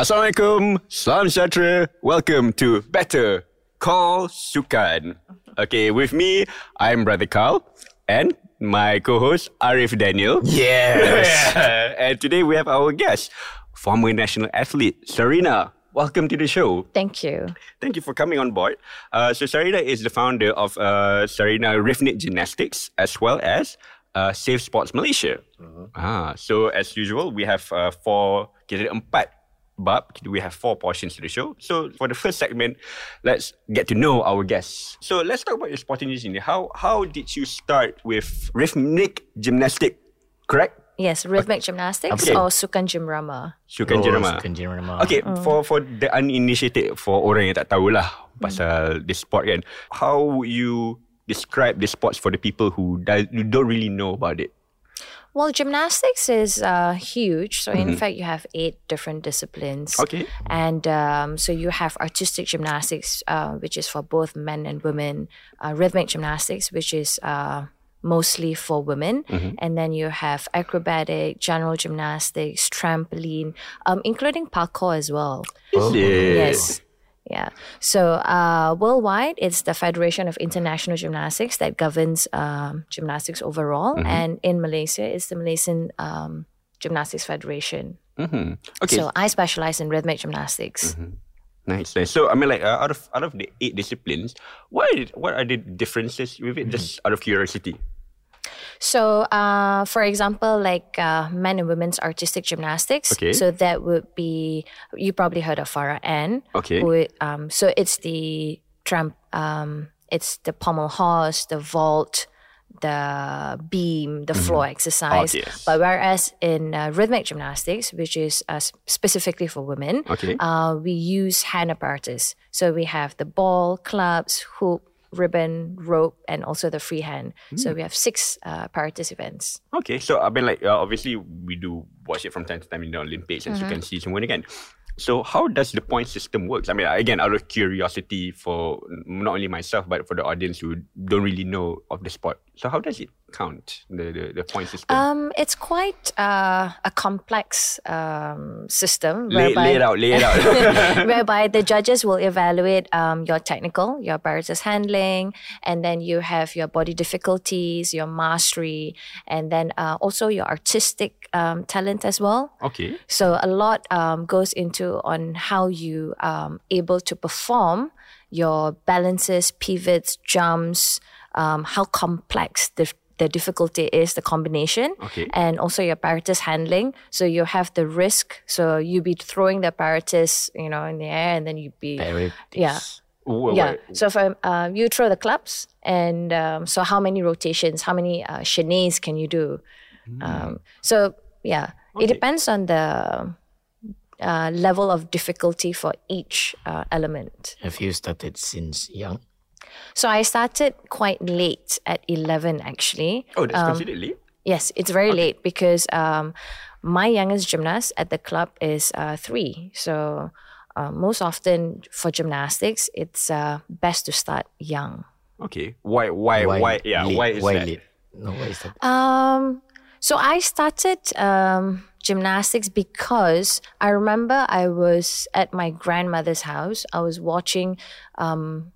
Assalamualaikum, salam sejahtera. Welcome to Better Call Sukan. Okay, with me, I'm Brother Khal and my co-host Arief Daniel. Yes. and today we have our guest, former national athlete Sarina. Welcome to the show. Thank you. Thank you for coming on board. Uh, so Sarina is the founder of uh, Sarina Rhythmic Gymnastics as well as uh, Safe Sports Malaysia. Ah, so as usual, we have uh, four, kita ada empat bab. We have four portions to the show. So for the first segment, let's get to know our guests. So let's talk about your sporting journey. How how did you start with rhythmic gymnastic? Correct? Yes, rhythmic gymnastics Okay. or Sukan Jimrama. Sukan Jerama. Sukan Jerama. Okay, for for the uninitiated, for orang yang tak tahulah pasal this sport kan, how would you describe this sports for the people who, do, who don't really know about it? Well, gymnastics is uh, huge. So, in fact, you have eight different disciplines. Okay. And um, so you have artistic gymnastics, uh, which is for both men and women, uh, rhythmic gymnastics, which is uh, mostly for women. And then you have acrobatic, general gymnastics, trampoline, um, including parkour as well. Is it? Yes. Yeah. So uh, worldwide, it's the Federation of International Gymnastics that governs um, gymnastics overall. And in Malaysia, it's the Malaysian um, Gymnastics Federation. Mm-hmm. Okay. So I specialize in rhythmic gymnastics. Nice, nice. So I mean, like uh, out of out of the eight disciplines, what are, what are the differences with it? Just out of curiosity. So, uh, for example, like uh, men and women's artistic gymnastics. Okay. So that would be you probably heard of Farah Ann. Okay. Who, um, so it's the tramp. Um, it's the pommel horse, the vault, the beam, the floor exercise. Oh, yes. But whereas in uh, rhythmic gymnastics, which is uh, specifically for women, Okay. uh, we use hand apparatus. So we have the ball, clubs, hoop, ribbon, rope, and also the free hand. Hmm. So we have six uh, events. Okay, so I mean, like uh, obviously we do watch it from time to time in the Olympics, and so you can see someone again. So how does the point system works? I mean, again, out of curiosity for not only myself but for the audience who don't really know of the sport. So how does it count the the, the point system? Um, it's quite uh, a complex um, system. lay, lay it out, lay it out. whereby the judges will evaluate um, your technical, your apparatus handling, and then you have your body difficulties, your mastery, and then uh, also your artistic um, talent as well. okay. So a lot um, goes into on how you um, able to perform your balances, pivots, jumps, um, how complex the the difficulty is, the combination, Okay. and also your apparatus handling. So you have the risk. So you be throwing the apparatus, you know, in the air, and then you be yeah. Yeah. what- So if uh, you throw the clubs, and um, so how many rotations, how many uh, chaînés can you do? Um, so yeah, Okay. it depends on the uh, level of difficulty for each uh, element. Have you started since young? So I started quite late at eleven, actually. Oh, that's considered late. Yes, it's very late because um, my youngest gymnast at the club is uh, three. So uh, most often for gymnastics, it's uh, best to start young. Okay. Why? Why? Why? yeah. late? Why is why that? late? No, why is that? Um, so I started um, gymnastics because I remember I was at my grandmother's house. I was watching um,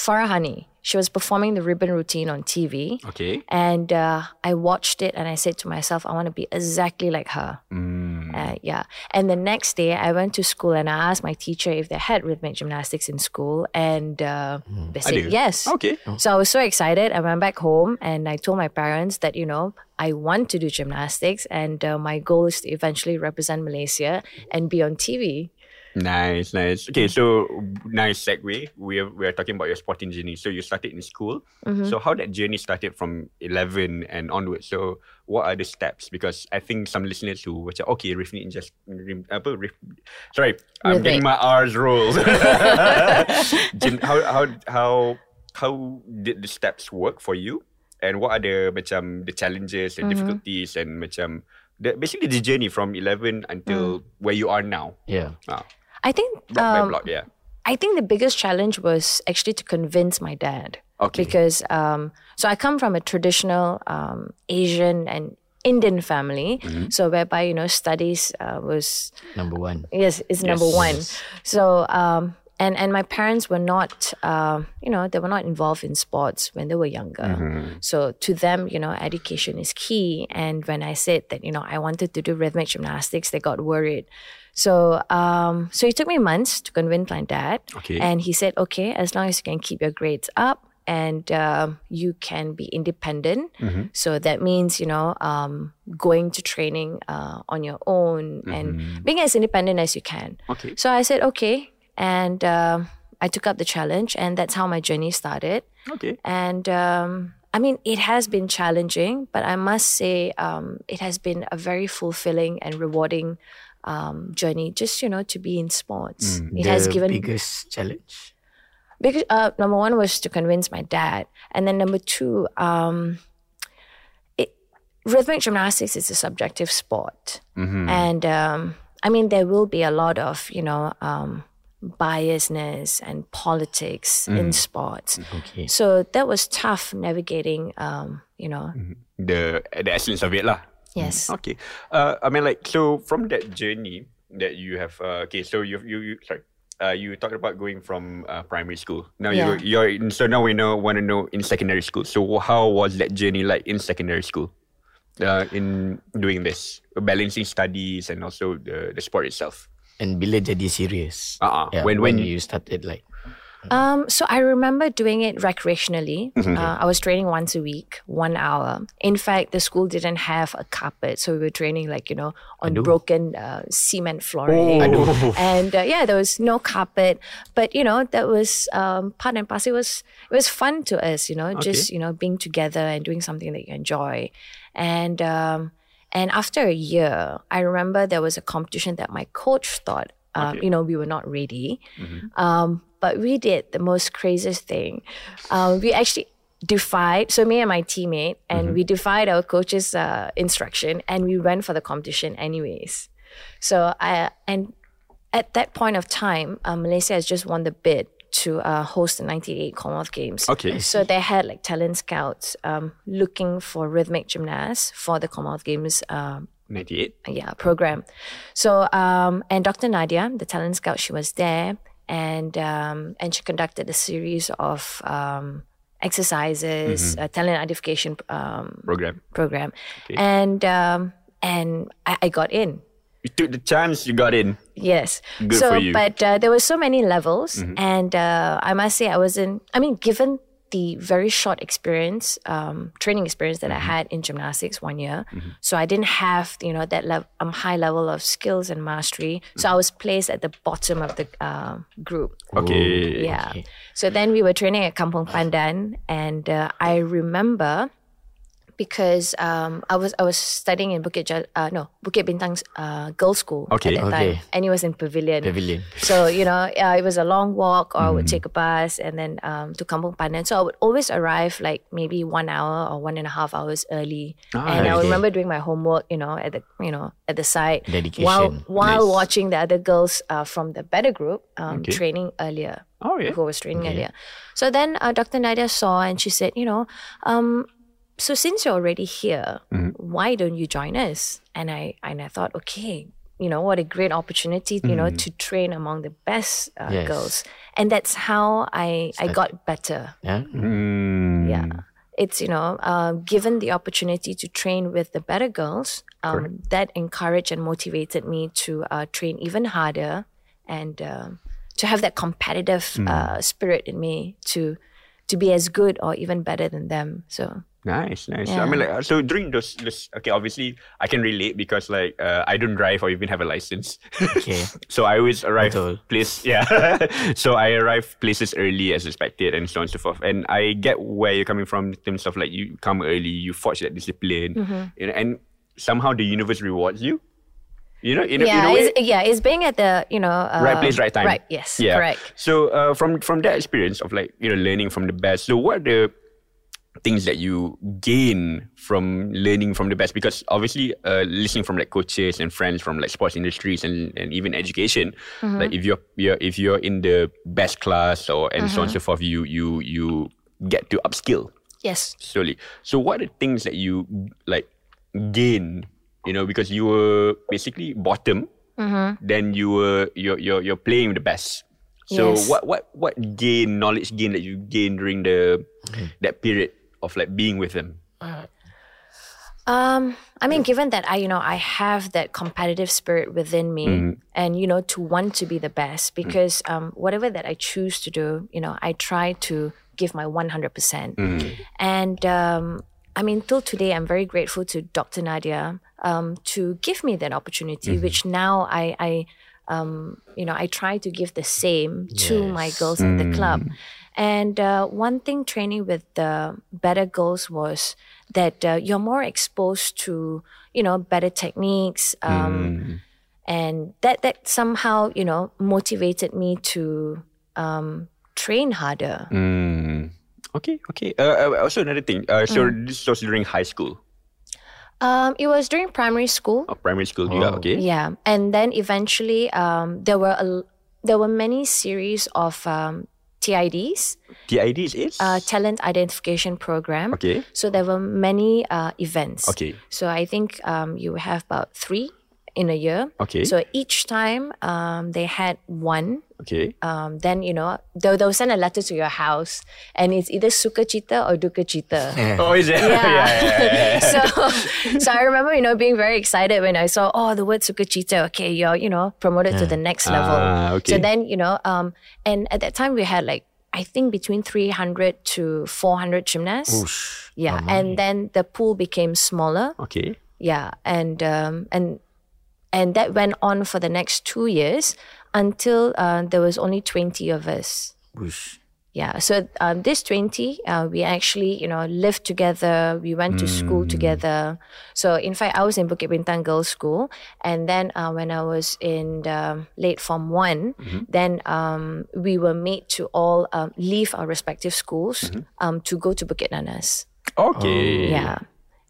Farah Hani. She was performing the ribbon routine on TV. Okay. And uh, I watched it and I said to myself, I want to be exactly like her. Mm. Uh, yeah. And the next day, I went to school and I asked my teacher if they had rhythmic gymnastics in school. And uh, they said yes. Okay. So I was so excited. I went back home and I told my parents that, you know, I want to do gymnastics and uh, my goal is to eventually represent Malaysia and be on TV. Nice, nice. Okay, so nice segue. We are we are talking about your sporting journey. So you started in school. Mm-hmm. So how that journey started from eleven and onwards. So what are the steps? Because I think some listeners who were okay, Rifni just rim- apa, rif, sorry, I'm getting my R's rolled. How how how how did the steps work for you? And what are the macam the challenges, the mm-hmm. difficulties, and macam the, basically the journey from eleven until mm. where you are now. Yeah. Ah. I think block um, block, yeah. I think the biggest challenge was actually to convince my dad. Okay. Because um, so I come from a traditional um, Asian and Indian family, so whereby you know studies uh, was Number one. yes is number Yes. one. So um, and and my parents were not um, you know they were not involved in sports when they were younger. So to them, you know, education is key. And when I said that you know I wanted to do rhythmic gymnastics, they got worried. So um, so it took me months to convince my dad. Okay. And he said, okay, as long as you can keep your grades up and um, you can be independent. So that means, you know, um, going to training uh, on your own and being as independent as you can. Okay. So I said, okay. And um, I took up the challenge, and that's how my journey started. Okay. And um, I mean, it has been challenging, but I must say um, it has been a very fulfilling and rewarding um, journey just, you know, to be in sports. It the has given biggest challenge. because uh, number one was to convince my dad, and then number two, um, it, rhythmic gymnastics is a subjective sport, and um, I mean there will be a lot of you know um, biasness and politics in sports. Okay. So that was tough navigating. Um, you know, The the essence of it lah. Yes, Okay. Uh, I mean, like, so from that journey that you have, uh, okay, so you, you, you sorry, uh, you talked about going from uh, primary school. Now Yeah. you, you're, in, so now we know, want to know in secondary school. So how was that journey like in secondary school? Uh, in doing this, balancing studies and also the, the sport itself. And bila jadi serious. Uh-uh. Yeah, When- when, when- you started like Um, so I remember doing it recreationally. Uh, I was training once a week, one hour. In fact, the school didn't have a carpet, so we were training like you know on broken uh, cement flooring. And uh, yeah, there was no carpet, but you know that was um, part and parcel. It was it was fun to us, you know, just you know being together and doing something that you enjoy. And um, and after a year, I remember there was a competition that my coach thought, um, you know, we were not ready. Um, but we did the most craziest thing. Um, we actually defied, so me and my teammate, and we defied our coach's uh, instruction and we went for the competition anyways. So I, and at that point of time, uh, Malaysia has just won the bid to uh, host the 98 Commonwealth Games. Okay. So they had like talent scouts um, looking for rhythmic gymnasts for the Commonwealth Games um, 98. yeah program so um and dr nadia the talent scout she was there and um and she conducted a series of um exercises a talent identification um Program. program and um and I, I got in You took the chance, you got in. Yes. Good so, for you. but uh, there were so many levels, and uh, I must say, I wasn't. I mean, given the very short experience, um, training experience that I had in gymnastics one year, so I didn't have you know that level, um, high level of skills and mastery. So I was placed at the bottom of the uh, group. Okay. Yeah. So then we were training at Kampong Pandan, and uh, I remember because um, I was I was studying in Bukit Jal- uh, no Bukit Bintang's uh, girls' school Okay. at that Okay. time, and it was in Pavilion. pavilion. So you know, uh, it was a long walk, or I would Mm-hmm. take a bus and then um, to Kampong Pandan. So I would always arrive like maybe one hour or one and a half hours early, Ah, and I okay. remember doing my homework, you know, at the you know at the site Dedication. while while Nice. watching the other girls uh, from the better group um, Okay. training earlier Oh, yeah. who was training earlier. So then uh, Dr. Nadia saw and she said, you know, um, so since you're already here, Mm-hmm. why don't you join us? And I and I thought, okay, you know, what a great opportunity, you know, Mm-hmm. to train among the best uh, Yes. girls. And that's how I I got better. Yeah. Mm. Yeah. It's, you know, uh, given the opportunity to train with the better girls, um, that encouraged and motivated me to uh, train even harder and um, to have that competitive uh, spirit in me to to be as good or even better than them. So, Nice, nice. I mean, like, uh, so during those, those, okay, obviously I can relate because like uh, I don't drive or even have a license. Okay. so I always arrive place, yeah. so I arrive places early as expected and so on and so forth. And I get where you're coming from in terms of like you come early, you forge that discipline, you know, and somehow the universe rewards you. You know, in, a- in yeah, a way, it's, yeah, it's being at the, you know, uh, right place, right time. Right, yes, Yeah. correct. So uh, from from that experience of like you know learning from the best, so what the things that you gain from learning from the best? Because obviously, uh, listening from like coaches and friends from like sports industries and, and even education, Mm-hmm. like if you're, you're if you're in the best class or and so on and Mm-hmm. so forth, you you you get to upskill Yes. slowly. So what are the things that you like gain? You know, because you were basically bottom, Mm-hmm. then you were you're you're, you're playing with the best. So Yes. what what what gain knowledge gain that you gain during the that period of like being with them? Um, I mean, given that I, you know, I have that competitive spirit within me, and you know, to want to be the best, because um, whatever that I choose to do, you know, I try to give my one hundred percent. And um, I mean, till today, I'm very grateful to Dr. Nadia um, to give me that opportunity, which now I, I um, you know, I try to give the same to my Yes. girls at the club. And uh, one thing training with the better girls was that uh, you're more exposed to, you know, better techniques. Um, And that, that somehow, you know, motivated me to um, train harder. Mm. Okay, okay. Uh, uh, also another thing. Uh, so this was during high school Um, it was during primary school. or primary school. juga, Oh. okay. Yeah, and then eventually um, there were a, there were many series of um, TIDs, TIDs is uh, talent identification program. okay. So there were many uh, events. Okay. So I think um, you have about three in a year. Okay. So each time um, they had one. Okay. Um, then you know they'll, they'll send a letter to your house, and it's either suka cita or duka cita. Oh, is it? Yeah. yeah, yeah, yeah. so, so I remember, you know, being very excited when I saw, oh, the word sukacita. Okay, you're, you know, promoted to the next level. Ah, okay. So then, you know, um, and at that time we had like, I think between 300 to 400 gymnasts. Whoosh. Yeah. And then the pool became smaller. Okay. Yeah. And, um, and, and that went on for the next two years until uh, there was only 20 of us. Whoosh. Yeah. So um, this 20, uh, we actually, you know, lived together. We went to school together. So in fact, I was in Bukit Bintang Girls School. And then uh, when I was in the late Form 1, then um, we were made to all um, leave our respective schools um, to go to Bukit Nanas. Okay. Yeah.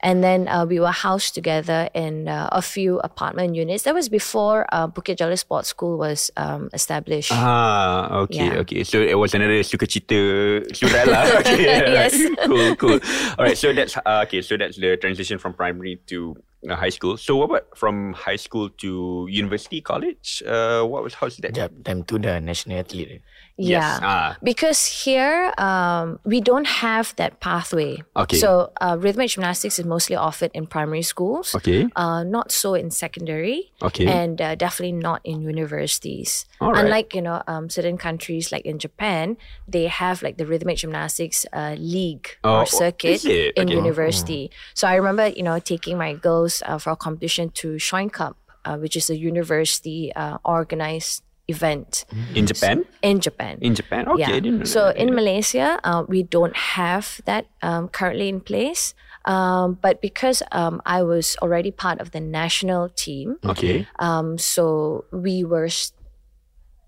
And then uh, we were housed together in uh, a few apartment units. That was before uh, Bukit Jalil Sports School was um, established. Ah, okay, Yeah. okay. So it was another sukacita surat lah. Okay. Yes. cool, cool. All right. So that's uh, okay. So that's the transition from primary to uh, high school. So what about from high school to university, college? Uh, what was how's that? Sekejap, time tu dah national athlete. Yeah. Yes. Ah. Because here, um, we don't have that pathway. Okay. So, uh, rhythmic gymnastics is mostly offered in primary schools. Okay. Uh, not so in secondary. Okay. And uh, definitely not in universities. All right. Unlike, you know, um, certain countries like in Japan, they have like the rhythmic gymnastics uh, league Oh, or circuit is it? in Okay. university. So I remember, you know, taking my girls uh, for a competition to Shoin Cup, uh, which is a university uh, organized event In Japan? in Japan. In Japan? Okay. Know So that. in Malaysia, uh, we don't have that um, currently in place. Um, but because um, I was already part of the national team, Okay. um, so we were s-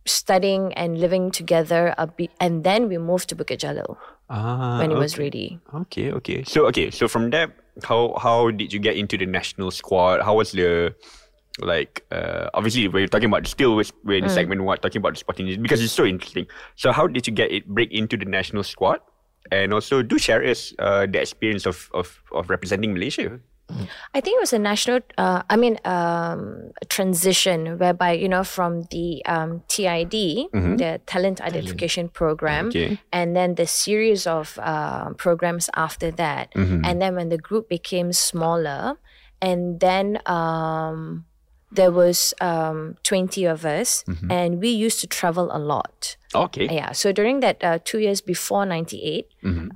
studying and living together, a bit, and then we moved to Bukit Jalil Ah, when it was okay. ready. Okay, okay. So okay, so from there, how how did you get into the national squad? How was the like uh obviously we're talking about still we're in the segment what talking about the sporting because it's so interesting. So how did you get it break into the national squad? And also do share us uh, the experience of, of, of representing Malaysia. I think it was a national, uh, I mean, um, transition whereby, you know, from the um, TID, the Talent Identification Program, Okay. and then the series of uh, programs after that. And then when the group became smaller, and then um, there was um, 20 of us, and we used to travel a lot. Okay. Yeah. So during that uh, two years before '98,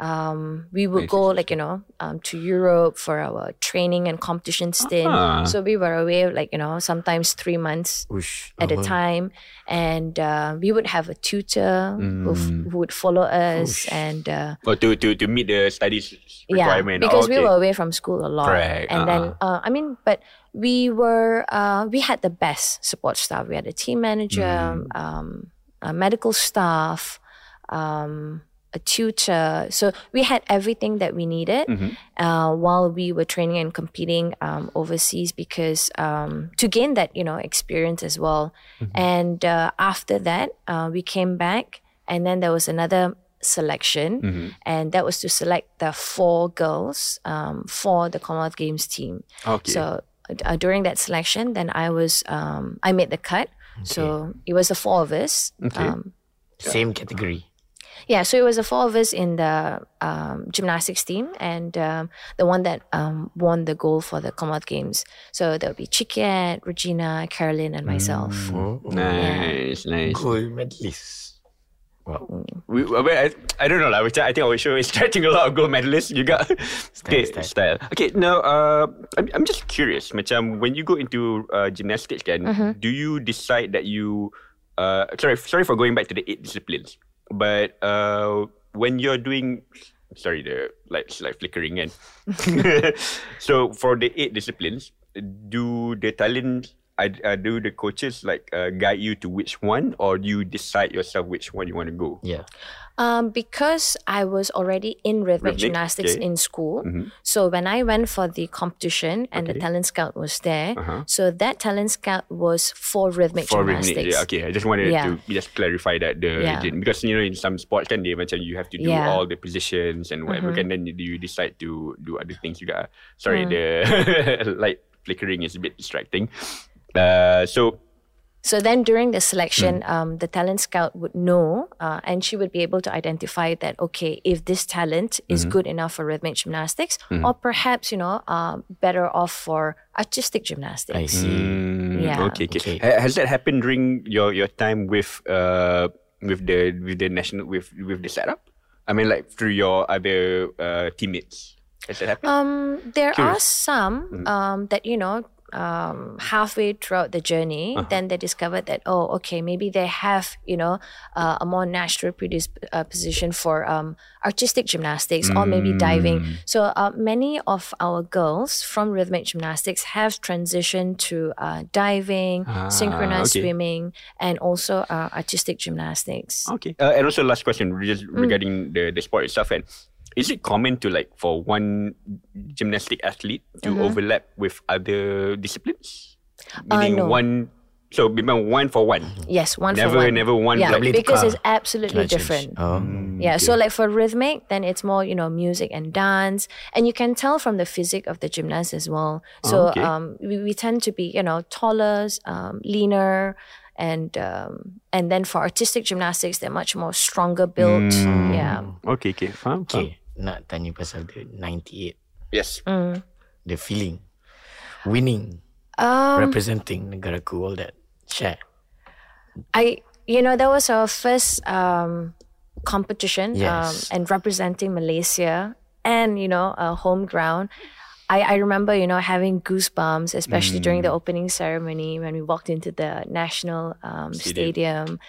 um, we would go like you know um, to Europe for our training and competition stint. Ah. So we were away like you know sometimes three months Whoosh. at a time, and uh, we would have a tutor who, f- who would follow us and. Uh, Oh, to, to, to meet the studies yeah, requirement. because okay. we were away from school a lot, Correct, and then uh, I mean, but we were uh, we had the best support staff. We had a team manager, Mm. um, medical staff, um, a tutor. So we had everything that we needed Mm-hmm. uh, while we were training and competing um, overseas because um, to gain that you know experience as well. Mm-hmm. And uh, after that, uh, we came back, and then there was another selection, Mm-hmm. and that was to select the four girls um, for the Commonwealth Games team. Okay. So uh, during that selection, then I was um, I made the cut. So it was the four of us. Okay. Um, Same category. yeah, so it was the four of us in the um, gymnastics team, and um, the one that um, won the gold for the Commonwealth Games. So there would be Chiket, Regina, Carolyn, and myself. Oh, nice, nice. Gold medalist. Wow. We, I, mean, I, I don't know lah. Which I think our show is attracting a lot of gold medalists. You got okay, style. style. Okay, now uh, I'm, I'm just curious. Macam when you go into uh, gymnastics, can do you decide that you uh, sorry sorry for going back to the eight disciplines, but uh, when you're doing sorry the like it's like flickering and so for the eight disciplines, do the talent uh, do the coaches like uh, guide you to which one, or you decide yourself which one you want to go? Yeah. Um, because I was already in rhythmic Rhythmic, gymnastics okay. in school, so when I went for the competition and the talent scout was there, Uh-huh. so that talent scout was for rhythmic for gymnastics. rhythmic. Yeah, okay. I just wanted Yeah. to just clarify that the Yeah. because you know in some sports can they macam you have to do Yeah. Mm-hmm. all the positions and whatever, and then you decide to do other things You got Sorry, Mm. the light flickering is a bit distracting. Uh, so So then during the selection, Hmm. um, the talent scout would know uh, and she would be able to identify that, okay, if this talent is Mm-hmm. good enough for rhythmic gymnastics or perhaps, you know, uh, better off for artistic gymnastics. I see. Mm, Yeah. Okay, okay. Okay. Ha- Has that happened during your your time with uh with the with the national with with the setup? I mean, like through your other uh, teammates. Has that happened? Um, there are Curious. Mm. some um, that, you know, um, halfway throughout the journey, Uh-huh. then they discovered that, oh, okay, maybe they have, you know, uh, a more natural predisposition for um, artistic gymnastics or maybe Mm. diving. So uh, many of our girls from rhythmic gymnastics have transitioned to uh, diving, synchronized okay. swimming, and also uh, artistic gymnastics. Okay. Uh, and also last question, just Mm. regarding the the sport itself. And is it common to like for one gymnastic athlete to overlap with other disciplines? Meaning Mm-hmm. Uh, no. one. So memang one for one. Yes, one Never, for one. never one Yeah, like Double because tukar. it's absolutely Cannot different. Oh. Yeah, so like for rhythmic, then it's more, you know, music and dance. And you can tell from the physique of the gymnast as well. So okay. um, we, we tend to be, you know, taller, um, leaner. And um, and then for artistic gymnastics, they're much more stronger built. Yeah. Okay, okay, faham, faham. Okay. Nak tanya pasal the 98. Yes. The feeling. Winning. Um, representing negaraku. All that. Share. I, you know, that was our first um, competition um, and representing Malaysia and, you know, a home ground. I, I remember, you know, having goosebumps, especially during the opening ceremony when we walked into the national um, stadium.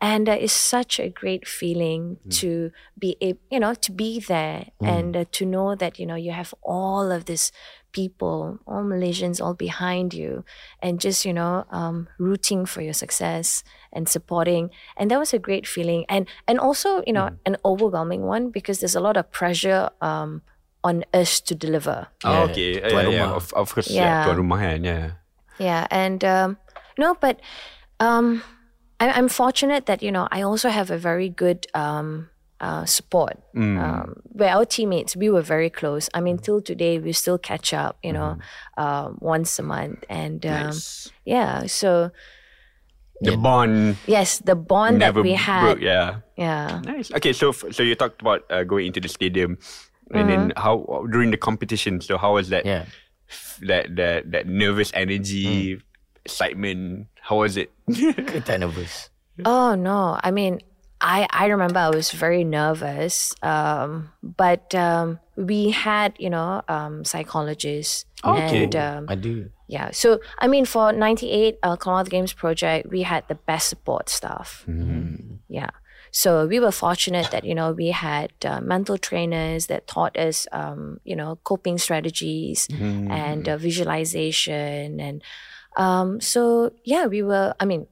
And uh, it's such a great feeling to be, a, you know, to be there and uh, to know that, you know, you have all of this people, all Malaysians, all behind you, and just you know, um, rooting for your success and supporting. And that was a great feeling, and and also you know, an overwhelming one because there's a lot of pressure um, on us to deliver. Oh, Yeah, okay. Tuan yeah, yeah, of, of course. Yeah. Yeah. tuan rumah kan, yeah. Yeah, and um, no, but um, I, I'm fortunate that you know I also have a very good um, uh, support. Um, where our teammates, we were very close. I mean, till today, we still catch up. You know, um, once a month, and um, Nice. yeah. So The bond yes, the bond that we had, broke, yeah. yeah. Nice. Okay, so so you talked about uh, going into the stadium, and then Mm-hmm. how during the competition. So how was that? Yeah. That that that nervous Mm. Energy, excitement. How was it? Ke tak nervous? Oh no! I mean, I I remember I was very nervous, um, but um, we had you know um, psychologists Okay. and um, Ada. yeah. So I mean, for ninety eight uh, Commonwealth Games project, we had the best support staff. Yeah. So we were fortunate that you know we had uh, mental trainers that taught us um, you know coping strategies and uh, visualization and um, so yeah we were I mean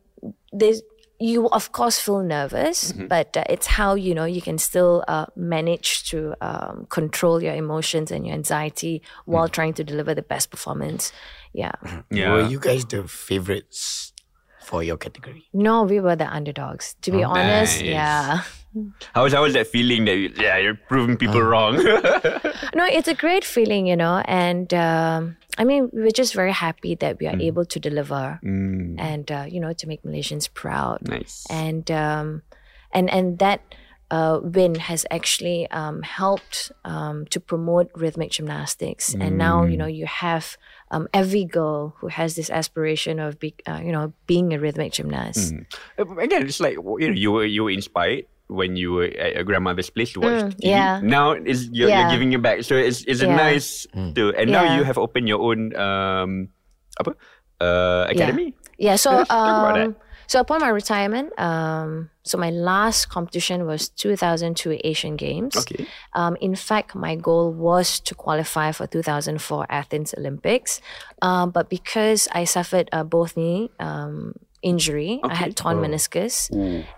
there's you of course feel nervous but uh, it's how you know you can still uh, manage to um, control your emotions and your anxiety while trying to deliver the best performance yeah Yeah. Were you guys the favorites for your category? No, we were the underdogs. To be Oh, honest, nice. yeah. How was, how was that feeling that, you, yeah, you're proving people wrong? No, it's a great feeling, you know, and um, I mean, we're just very happy that we are able to deliver Mm, and uh, you know to make Malaysians proud. nice. and um, and and that uh, win has actually um, helped um, to promote rhythmic gymnastics. And now you know you have um, every girl who has this aspiration of be, uh, you know being a rhythmic gymnast. Uh, Again, it's like you know, you were you were inspired when you were at your grandmother's place to watch Mm, TV. yeah. Now is you're, Yeah. you're giving it back. So it's it's a Yeah. nice to and now you have opened your own um apa uh academy. Yeah. So Yes, talk about that. um, so upon my retirement, um, so my last competition was 2002 Asian Games. Okay. Um, in fact, my goal was to qualify for 2004 Athens Olympics, um, but because I suffered a both knee um, injury, I had torn meniscus,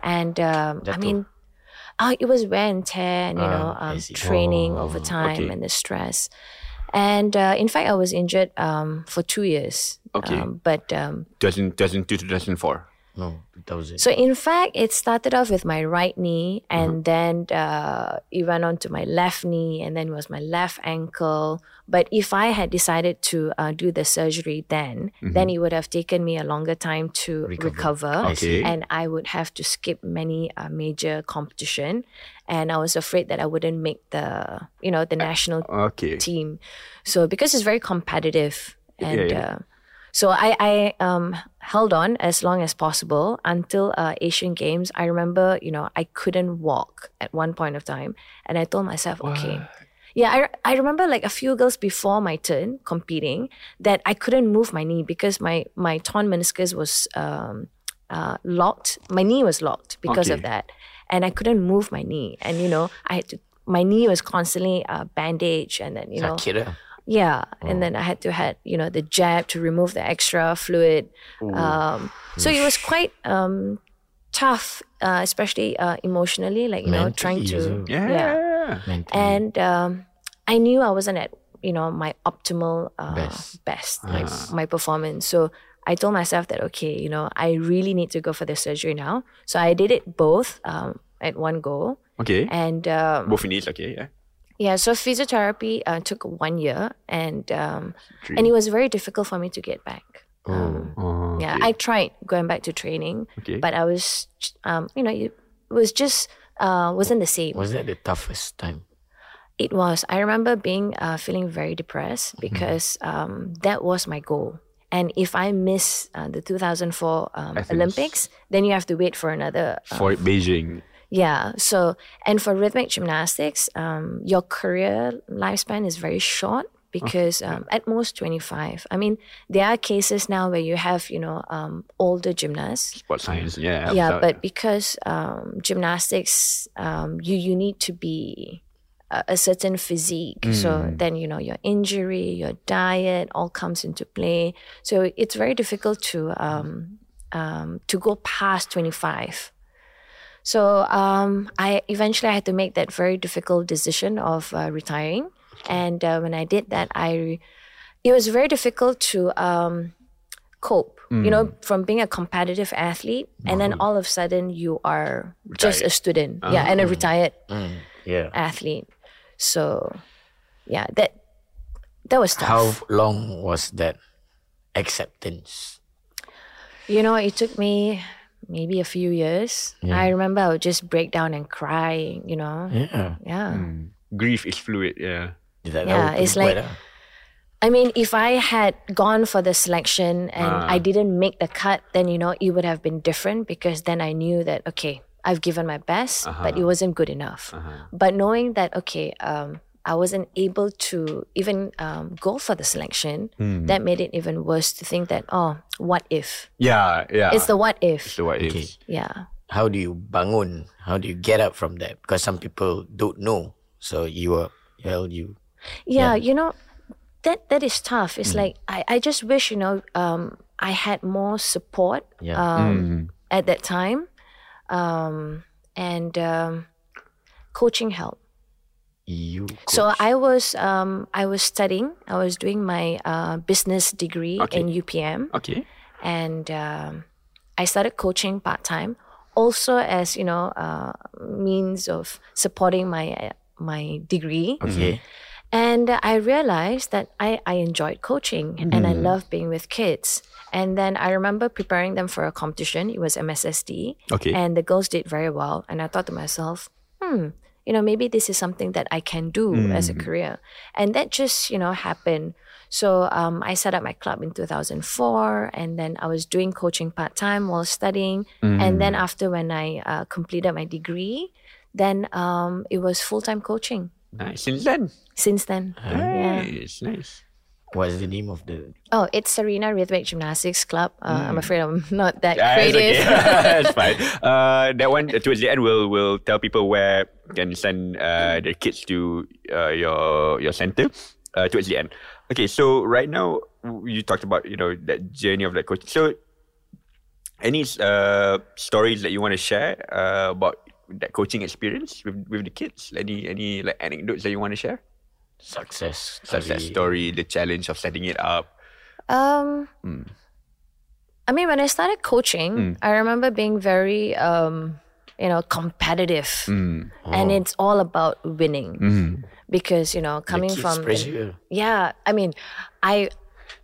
and um, I Jatuh. mean, uh, it was wear and tear, and you know, Ah, um, training Oh, over time okay. and the stress. And uh, in fact, I was injured um, for two years. Okay. Um, but um, 2000, 2002 2004. No, 2000. so in fact, it started off with my right knee, and then uh, it went on to my left knee, and then it was my left ankle. But if I had decided to uh, do the surgery then, then it would have taken me a longer time to recover, Okay. and I would have to skip many uh, major competition, and I was afraid that I wouldn't make the you know the national Okay. team. So because it's very competitive, and yeah. Uh, so I I um held on as long as possible until uh, Asian Games. I remember you know I couldn't walk at one point of time, and I told myself, okay. Yeah, I, I remember like a few girls before my turn competing that I couldn't move my knee because my my torn meniscus was um, uh, locked. My knee was locked because of that, and I couldn't move my knee. And you know, I had to. My knee was constantly uh, bandaged, and then you know, yeah, and then I had to had you know the jab to remove the extra fluid. Um, so it was quite um, tough, uh, especially uh, emotionally, like you know trying to. Yeah. Mentally. and um, I knew I wasn't at you know my optimal uh, Best. best, like my performance. So I told myself that okay, you know, I really need to go for the surgery now. So I did it both um, at one go, Okay. and um, Both knees, okay, yeah. Yeah. So physiotherapy uh, took one year, and um, and it was very difficult for me to get back. Um, Oh, yeah, okay. I tried going back to training, Okay. but I was, um, you know, it was just uh, wasn't the same. Was that the toughest time? It was. I remember being uh, feeling very depressed because um, that was my goal. And if I miss uh, the 2004 um, Olympics, then you have to wait for another. Uh, For Beijing. Yeah. So, and for rhythmic gymnastics, um, your career lifespan is very short because um, at most 25. I mean, there are cases now where you have, you know, um, older gymnasts Sport science, yeah. yeah so- but because um, gymnastics um, you you need to be a, a certain physique so then you know your injury your diet all comes into play so it's very difficult to um, um, to go past 25 so um, I eventually I had to make that very difficult decision of uh, retiring, and uh, when I did that, I it was very difficult to um, cope. You know, from being a competitive athlete, and then all of a sudden you are just a student, yeah, and a retired Mm, yeah. athlete. So, yeah, that that was tough. How long was that acceptance? You know, it took me maybe a few years. I remember I would just break down and cry. You know, Yeah. yeah. Hmm. Grief is fluid, yeah. That Yeah, how it's like- lah? I mean, if I had gone for the selection and ah. I didn't make the cut, then you know it would have been different because then I knew that okay, I've given my best, but it uh-huh. wasn't good enough. Uh-huh. But knowing that okay, um, I wasn't able to even um, go for the selection, that made it even worse to think that oh, what if? Yeah, yeah. It's the what if. So what Okay. if? Yeah. How do you bangun? How do you get up from that? Because some people don't know. So you were, well, you. yeah, you know that that is tough it's like I, I just wish you know um, i had more support Yeah. um, at that time um, and um, coaching help You. so i was um, i was studying i was doing my uh, business degree Okay. in upm Okay. and um, I started coaching part time, also as you know, uh, means of supporting my my degree. Okay. And I realized that I, I enjoyed coaching and I love being with kids. And then I remember preparing them for a competition. It was MSSD. Okay. And the girls did very well. And I thought to myself, hmm, you know, maybe this is something that I can do as a career. And that just, you know, happened. So um, I set up my club in 2004, and then I was doing coaching part time while studying. And then after when I uh, completed my degree, then um, it was full time coaching Nice. Since then. since then. Yeah. Nice, nice. What's the name of the? Oh, it's Sarina Rhythmic Gymnastics Club. Uh, I'm afraid I'm not that it's creative. okay. That's fine. Uh, that one uh, towards the end, we'll will tell people where can send uh, their kids to uh, your your center. Uh, towards the end. Okay, so right now you talked about you know that journey of that coaching. So, any uh, stories that you want to share uh, about that coaching experience with with the kids? Any any like anecdotes that you want to share? Success. Success story, story. the challenge of setting it up. Um, Hmm. I mean, when I started coaching, I remember being very, um, you know, competitive, Hmm. and it's all about winning. Because you know, coming kids from pressure. yeah, I mean, I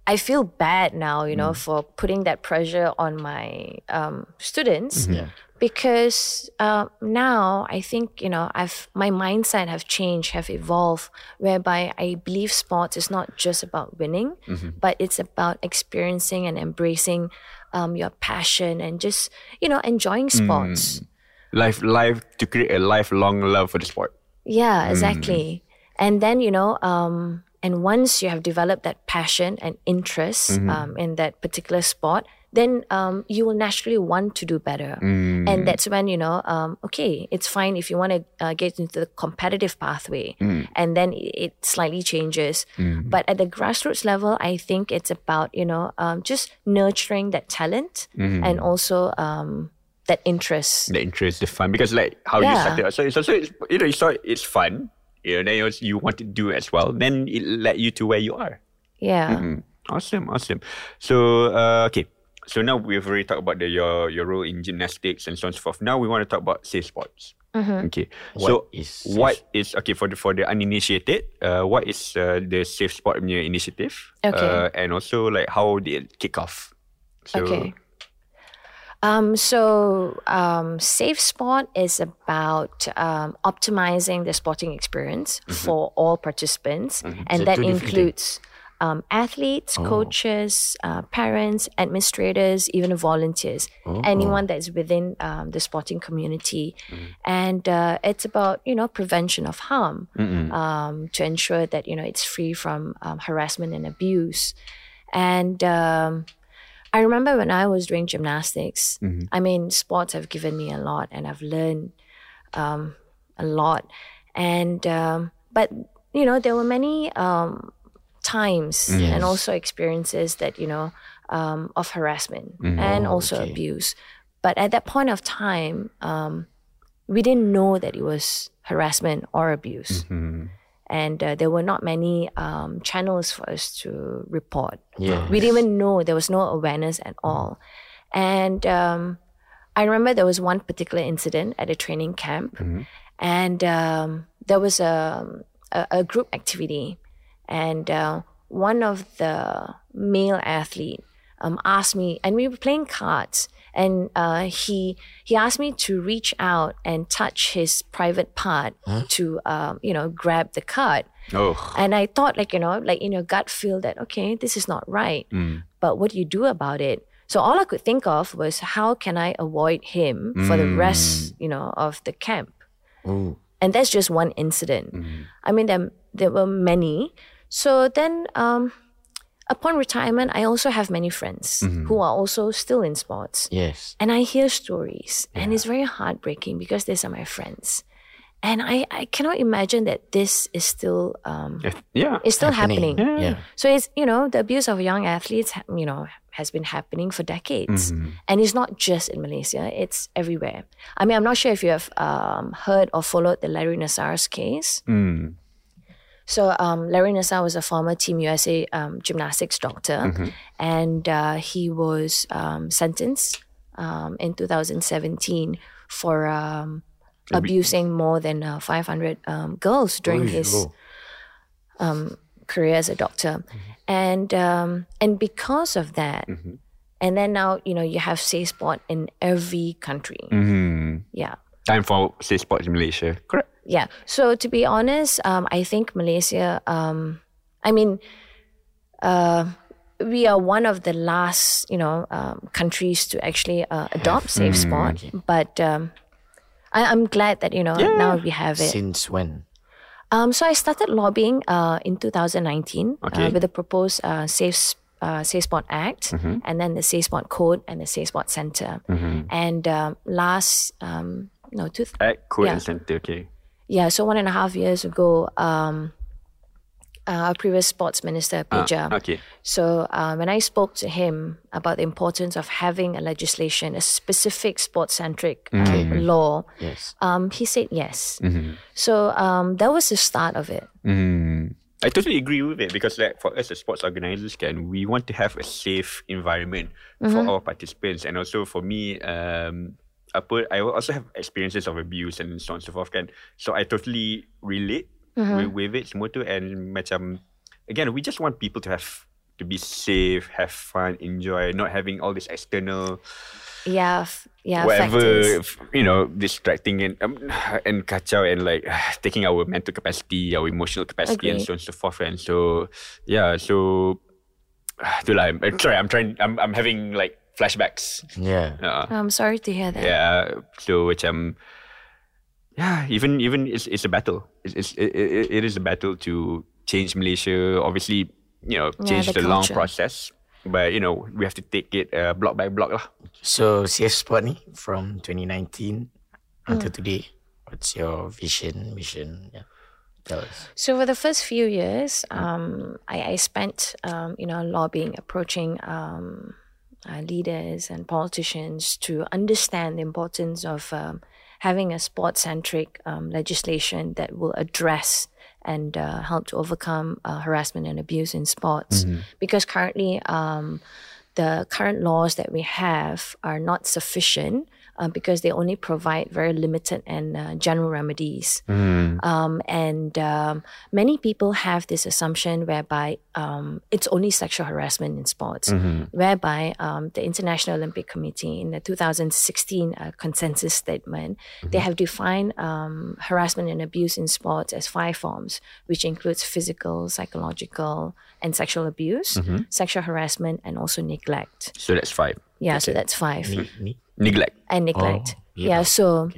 I feel bad now, you Mm. know, for putting that pressure on my um, students. Mm-hmm. Yeah. because uh, now I think you know I've my mindset have changed, have evolved, whereby I believe sports is not just about winning, but it's about experiencing and embracing um, your passion and just you know enjoying sports. Life, life to create a lifelong love for the sport. Yeah, exactly. And then, you know, um, and once you have developed that passion and interest um, in that particular sport, then um, you will naturally want to do better. And that's when, you know, um, okay, it's fine if you want to uh, get into the competitive pathway. And then it, it slightly changes. But at the grassroots level, I think it's about, you know, um, just nurturing that talent and also um, that interest. the interest, the fun, because like how you Yeah. started. So it's also it's, you know you saw it's fun. You know, then you, you want to do it as well. Then it led you to where you are. Yeah. Mm. Awesome, awesome. So uh, okay, so now we've already talked about the, your your role in gymnastics and so on and so forth. Now we want to talk about safe sports. Okay, so What is what is okay for the for the uninitiated? Uh, what is uh, the safe sport punya initiative? Okay. uh, and also like how did it kick off? So, Okay. Um, so, um, Safe Sport is about um, optimizing the sporting experience for all participants, and So that includes um, athletes, coaches, uh, parents, administrators, even volunteers, anyone that's within um, the sporting community. And uh, it's about you know prevention of harm um, to ensure that you know it's free from um, harassment and abuse. And um, I remember when I was doing gymnastics, I mean, sports have given me a lot and I've learned um, a lot. And, um, but, you know, there were many um, times and also experiences that, you know, um, of harassment and also okay. abuse. But at that point of time, um, we didn't know that it was harassment or abuse. And uh, there were not many um, channels for us to report. Yeah. We didn't even know there was no awareness at all. And um, I remember there was one particular incident at a training camp, and um, there was a, a, a group activity, and uh, one of the male athlete um, asked me, and we were playing cards, and uh, he he asked me to reach out and touch his private part to um, you know grab the card. Oh, And I thought, like, you know, like in your gut feel that, okay, this is not right. But what do you do about it? So all I could think of was how can I avoid him for the rest, you know, of the camp? Ooh. And that's just one incident. I mean, there, there were many. So then, um, upon retirement, I also have many friends who are also still in sports. Yes. And I hear stories, and it's very heartbreaking because these are my friends. And I, I cannot imagine that this is still um, yeah. it's still happening. Yeah. So it's you know the abuse of young athletes you know has been happening for decades, and it's not just in Malaysia; it's everywhere. I mean, I'm not sure if you have um, heard or followed the Larry Nassar's case. Mm. So um, Larry Nassar was a former Team USA um, gymnastics doctor, and uh, he was um, sentenced um, in 2017 for um, abusing more than uh, 500 um, girls during Oy, his oh. um, career as a doctor, and um, and because of that, Mm-hmm. and then now you know you have safe sport in every country. Mm-hmm. Yeah. Time for safe sports in Malaysia. Correct. Yeah. So to be honest, um, I think Malaysia. Um, I mean, uh, we are one of the last, you know, um, countries to actually uh, adopt safe sport. But um, I, I'm glad that you know now we have it. Since when? Um, so I started lobbying uh, in 2019 Okay. uh, with the proposed uh, Safe S- uh, Safe Sport Act, and then the Safe Sport Code and the Safe Sport Center. And um, last, um, no, two, At Code Yeah. and Center. Okay. Yeah, so one and a half years ago, um, uh, our previous sports minister, Ah, okay. So uh, when I spoke to him about the importance of having a legislation, a specific sports-centric uh, law, Yes. um, he said yes. Mm-hmm. So um, that was the start of it. Mm. I totally agree with it because, like, for us as sports organizers, can we want to have a safe environment for our participants, and also for me, um, apa, I also have experiences of abuse and so on and so forth, kan. So I totally relate with, with it semua tu, and macam again, we just want people to have to be safe, have fun, enjoy, not having all this external Yeah, yeah, whatever factors. you know distracting and um, and kacau and like taking our mental capacity our emotional capacity and so on and so forth and so yeah so itulah I'm, I'm sorry I'm trying I'm I'm having like flashbacks Yeah. uh, I'm sorry to hear that. yeah so macam yeah even even it's it's a battle it's, it's it, it, it is a battle to change Malaysia obviously you know Yeah, change the the, long process but you know we have to take it uh, block by block lah So safe sport ni from 2019 until Hmm. today. What's your vision, mission? Yeah. Tell us. So for the first few years, um, I, I spent, um, you know, lobbying, approaching um, uh, leaders and politicians to understand the importance of um, having a sport-centric um, legislation that will address and uh, help to overcome uh, harassment and abuse in sports. Because currently, um, the current laws that we have are not sufficient uh, because they only provide very limited and uh, general remedies. Um, and um, many people have this assumption whereby um, it's only sexual harassment in sports, whereby um, the International Olympic Committee in the 2016 uh, consensus statement, they have defined um, harassment and abuse in sports as five forms, which includes physical, psychological, and sexual abuse, sexual harassment, and also neglect. so that's five. Yeah, so that's five. Ni, ni. Neglect and neglect. Oh, yeah. yeah. so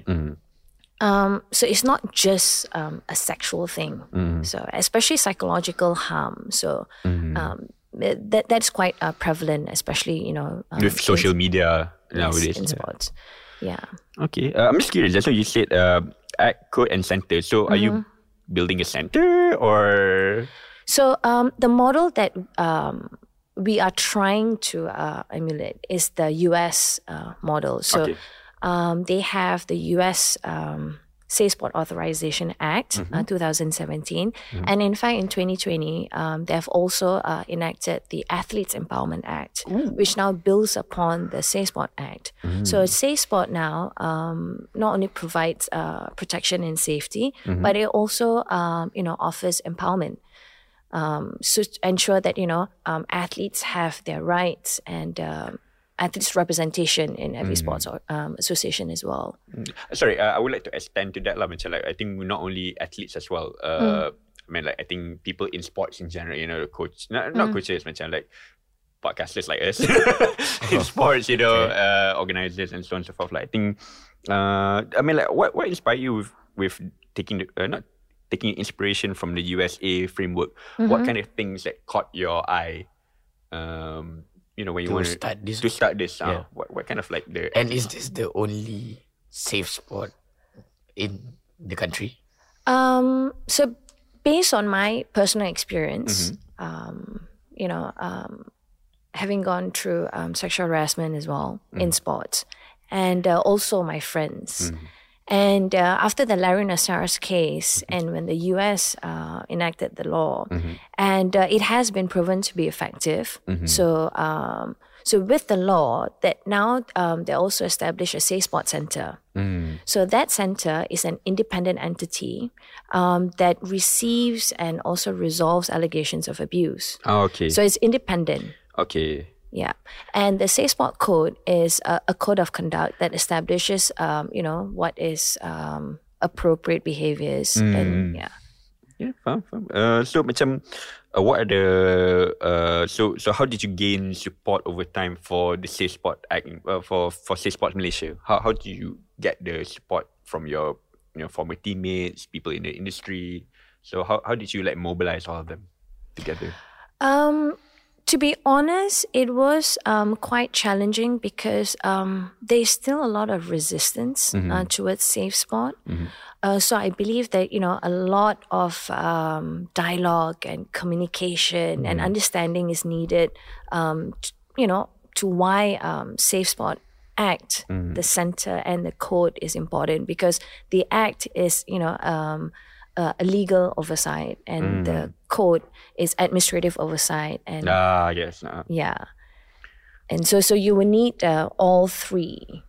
um, so it's not just um, a sexual thing. So especially psychological harm. So um, that that's quite uh, prevalent, especially you know um, with social in, media yes, nowadays. in sports. Yeah. Okay, uh, I'm just curious. That's what you said. Uh, at code and center. So, are you building a center or? So um, the model that um, we are trying to uh, emulate is the US uh, model. So Okay. um, they have the US um, Safe Sport Authorization Act, uh, 2017. And in fact, in 2020, um, they have also uh, enacted the Athletes Empowerment Act, which now builds upon the Safe Sport Act. So Safe Sport now um, not only provides uh, protection and safety, but it also um, you know offers empowerment um, so ensure that you know um, athletes have their rights and um, athletes representation in every sports or, um, association as well. Sorry, uh, I would like to extend to that lah. Macam like I think not only athletes as well. Uh, I mean, like I think people in sports in general. You know, the coach, not, not coaches. Macam like podcasters like us in sports. You know, uh, organizers and so on and so forth. Like I think, uh, I mean, like what what inspired you with with taking the uh, not taking inspiration from the USA framework? What kind of things that caught your eye? Um, you know, when you To want start this. to start this. Uh, Yeah. what what kind of like the And is this the only safe sport in the country? Um, so based on my personal experience, um, you know, um, having gone through um, sexual harassment as well in sports, and uh, also my friends. And uh, after the Larry Nassar's case, and when the U.S. Uh, enacted the law, and uh, it has been proven to be effective. So, um, So with the law, that now um, they also established a Safe Sport Center. Mm. So that center is an independent entity um, that receives and also resolves allegations of abuse. Oh, okay. So it's independent. okay. Yeah, and the Safe Sport Code is a, a code of conduct that establishes, um, you know, what is um, appropriate behaviors, and yeah. Yeah, faham, faham. Uh, so macam uh, what are the uh, so so how did you gain support over time for the Safe Sport Act uh, for for Safe Sport Malaysia? How how do you get the support from your you know former teammates, people in the industry? So how how did you like mobilize all of them together? Um, to be honest, it was um, quite challenging because um, there's still a lot of resistance uh, towards safe sport. Uh, so I believe that you know a lot of um, dialogue and communication and understanding is needed. Um, t- you know, to why um, Safe Sport Act, the center and the code is important because the act is you know um, uh, a legal oversight and the code is administrative oversight and Ah yes. Uh, yeah. And so so you will need uh, all three.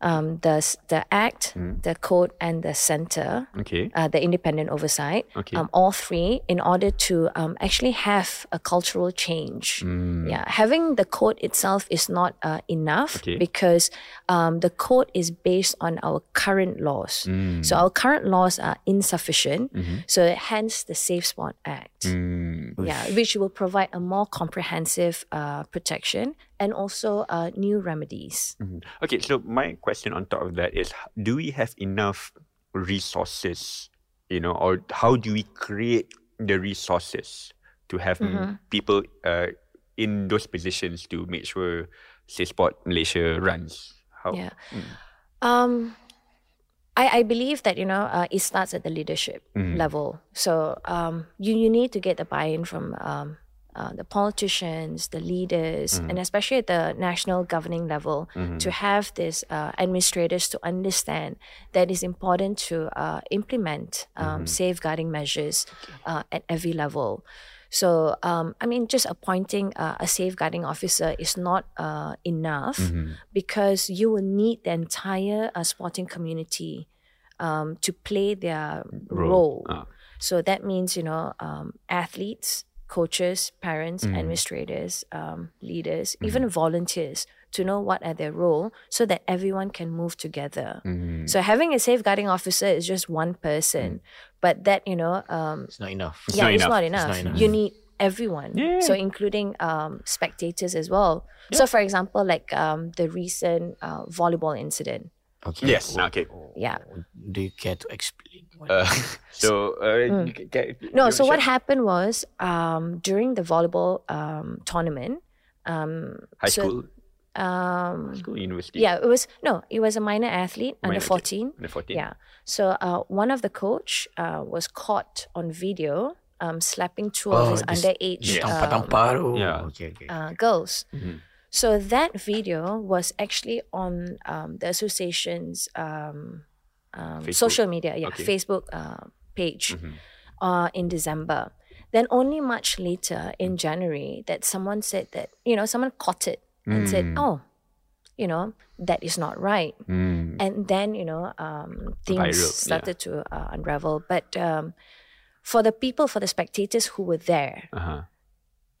Um, the the act, the code, and the center, okay. uh, the independent oversight, Okay. um, all three, in order to um, actually have a cultural change. Mm. Yeah, having the code itself is not uh, enough Okay. because um, the code is based on our current laws. Mm. So our current laws are insufficient. Mm-hmm. So hence the Safe Sport Act. Mm. Yeah, which will provide a more comprehensive uh, protection and also uh, new remedies. Mhm. Okay, so my question on top of that is do we have enough resources, you know, or how do we create the resources to have m- people uh, in those positions to make sure Sport Malaysia runs? How? Yeah. Um, I, I believe that you know uh, it starts at the leadership level. So um, you you need to get the buy-in from um, uh, the politicians, the leaders, and especially at the national governing level to have these uh, administrators to understand that it's important to uh, implement um, safeguarding measures uh, at every level. So, um, I mean, just appointing uh, a safeguarding officer is not uh, enough because you will need the entire uh, sporting community um, to play their role. Ah. So that means, you know, um, athletes, coaches, parents, administrators, um, leaders, even volunteers to know what are their role so that everyone can move together. So having a safeguarding officer is just one person, but that, you know, um, It's not enough. yeah, not it's enough. not It's enough. not enough. You need everyone. So including um, spectators as well. So for example, like um, the recent uh, volleyball incident. Okay. Yes. Okay. Yeah. Do you care to explain? What Uh, so, uh, you ca- ca- Mm. No, so what happened was um, during the volleyball um, tournament. Um, High so, school, Um, school, university. yeah, it was no, it was a minor athlete under Minor, okay. fourteen. Under 14. Yeah. So uh, one of the coach uh, was caught on video um, slapping two of Oh, his this- underage This um, tampar-tampar tu. Yeah. Okay, okay. uh, girls. Mhm. So that video was actually on um, the association's um, um, social media, yeah, Okay. Facebook uh, page Mhm. uh, in December. Then only much later in January that someone said that you know someone caught it and said, "Oh, you know that is not right." Mm. And then you know um, things Viral, yeah. started to uh, unravel. But um, for the people, for the spectators who were there, Uh-huh.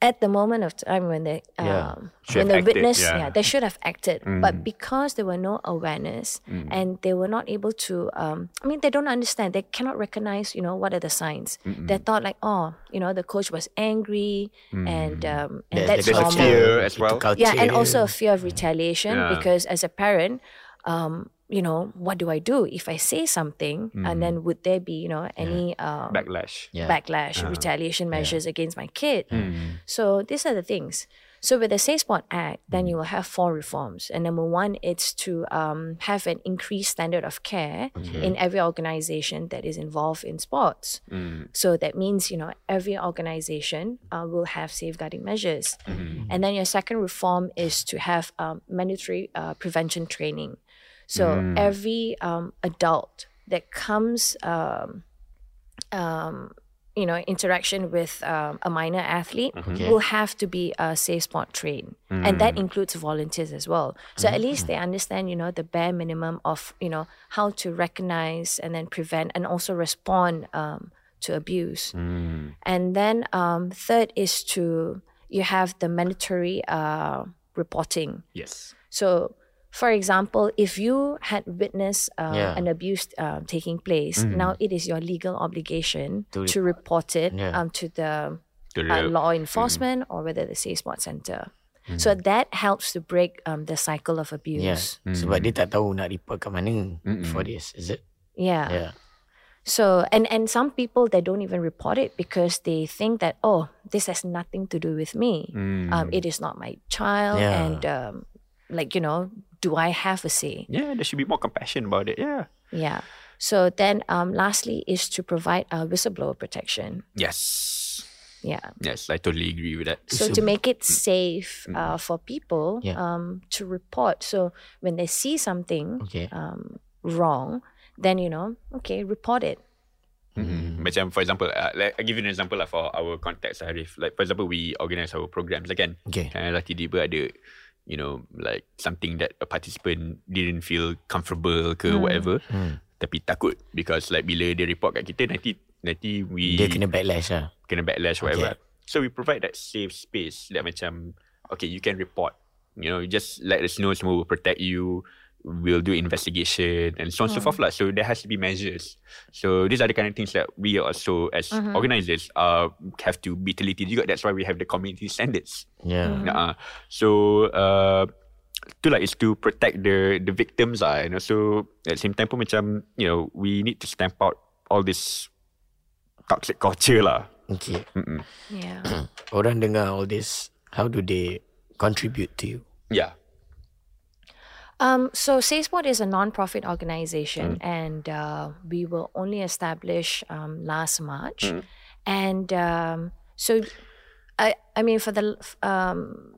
At the moment of time when they Yeah. um, Should when the witness yeah. yeah. they should have acted Mm. but because there were no awareness and they were not able to um, i mean they don't understand they cannot recognize you know what are the signs they thought like oh you know the coach was angry and um, and There- that's normal fear as well. yeah and also a fear of retaliation Yeah. because as a parent um, you know what do i do if i say something and then would there be you know any um, Backlash. Yeah. backlash, Uh-huh. retaliation measures against my kid. Mm. So these are the things. So with the Safe Sport Act, then you will have four reforms. And number one, it's to um, have an increased standard of care in every organization that is involved in sports. Mm. So that means, you know, every organization uh, will have safeguarding measures. And then your second reform is to have um, mandatory uh, prevention training. So every um, adult that comes, um, um, you know interaction with um, a minor athlete Okay. will have to be a safe sport trained. And that includes volunteers as well. So at least they understand you know the bare minimum of you know how to recognize and then prevent and also respond um, to abuse. And then um, third is to you have the mandatory uh, reporting. Yes. so, for example, if you had witnessed uh, Yeah. an abuse uh, taking place, now it is your legal obligation To to, report it Yeah. um, to the uh, law enforcement or whether the Safe Sport Center. So that helps to break um, the cycle of Yeah. abuse. Sebab dia tak tahu nak report kat mana for this. Is it? Yeah. Yeah. So and and some people they don't even report it because they think that oh this has nothing to do with me. Um, it is not my child, Yeah. and um, like you know, do I have a say? Yeah, there should be more compassion about it. Yeah. Yeah. So then, um, lastly, is to provide a whistleblower protection. Yes. Yeah. Yes, I totally agree with that. So to make it safe uh, for people Yeah. um, to report. So when they see something Okay. um, wrong, then you know, okay, report it. Mm-hmm. Macam for example, uh, like, I give you an example lah for our context Arief. Like for example, we organize our programs again. Okay. And lah tiba-tiba ada, you know, like something that a participant didn't feel comfortable ke whatever. Tapi takut because like bila dia report kat kita nanti nanti we Dia kena backlash lah. kena backlash whatever. Okay. So we provide that safe space that macam okay you can report. You know, you just let us know semua will protect you. We'll do investigation and so on and so forth lah. So there has to be measures. So these are the kind of things that we also as organizers uh have to be teliti juga. That's why we have the community standards. Yeah. Uh, so uh, tu lah is to protect the the victims lah. You know, so at the same time pun macam you know we need to stamp out all this toxic culture lah. Okay. Yeah. Orang dengar all this, how do they contribute to you? Yeah. Um, so SafeSport is a non-profit organization, and uh, we were only established um, last March, and um, so I I mean for the um,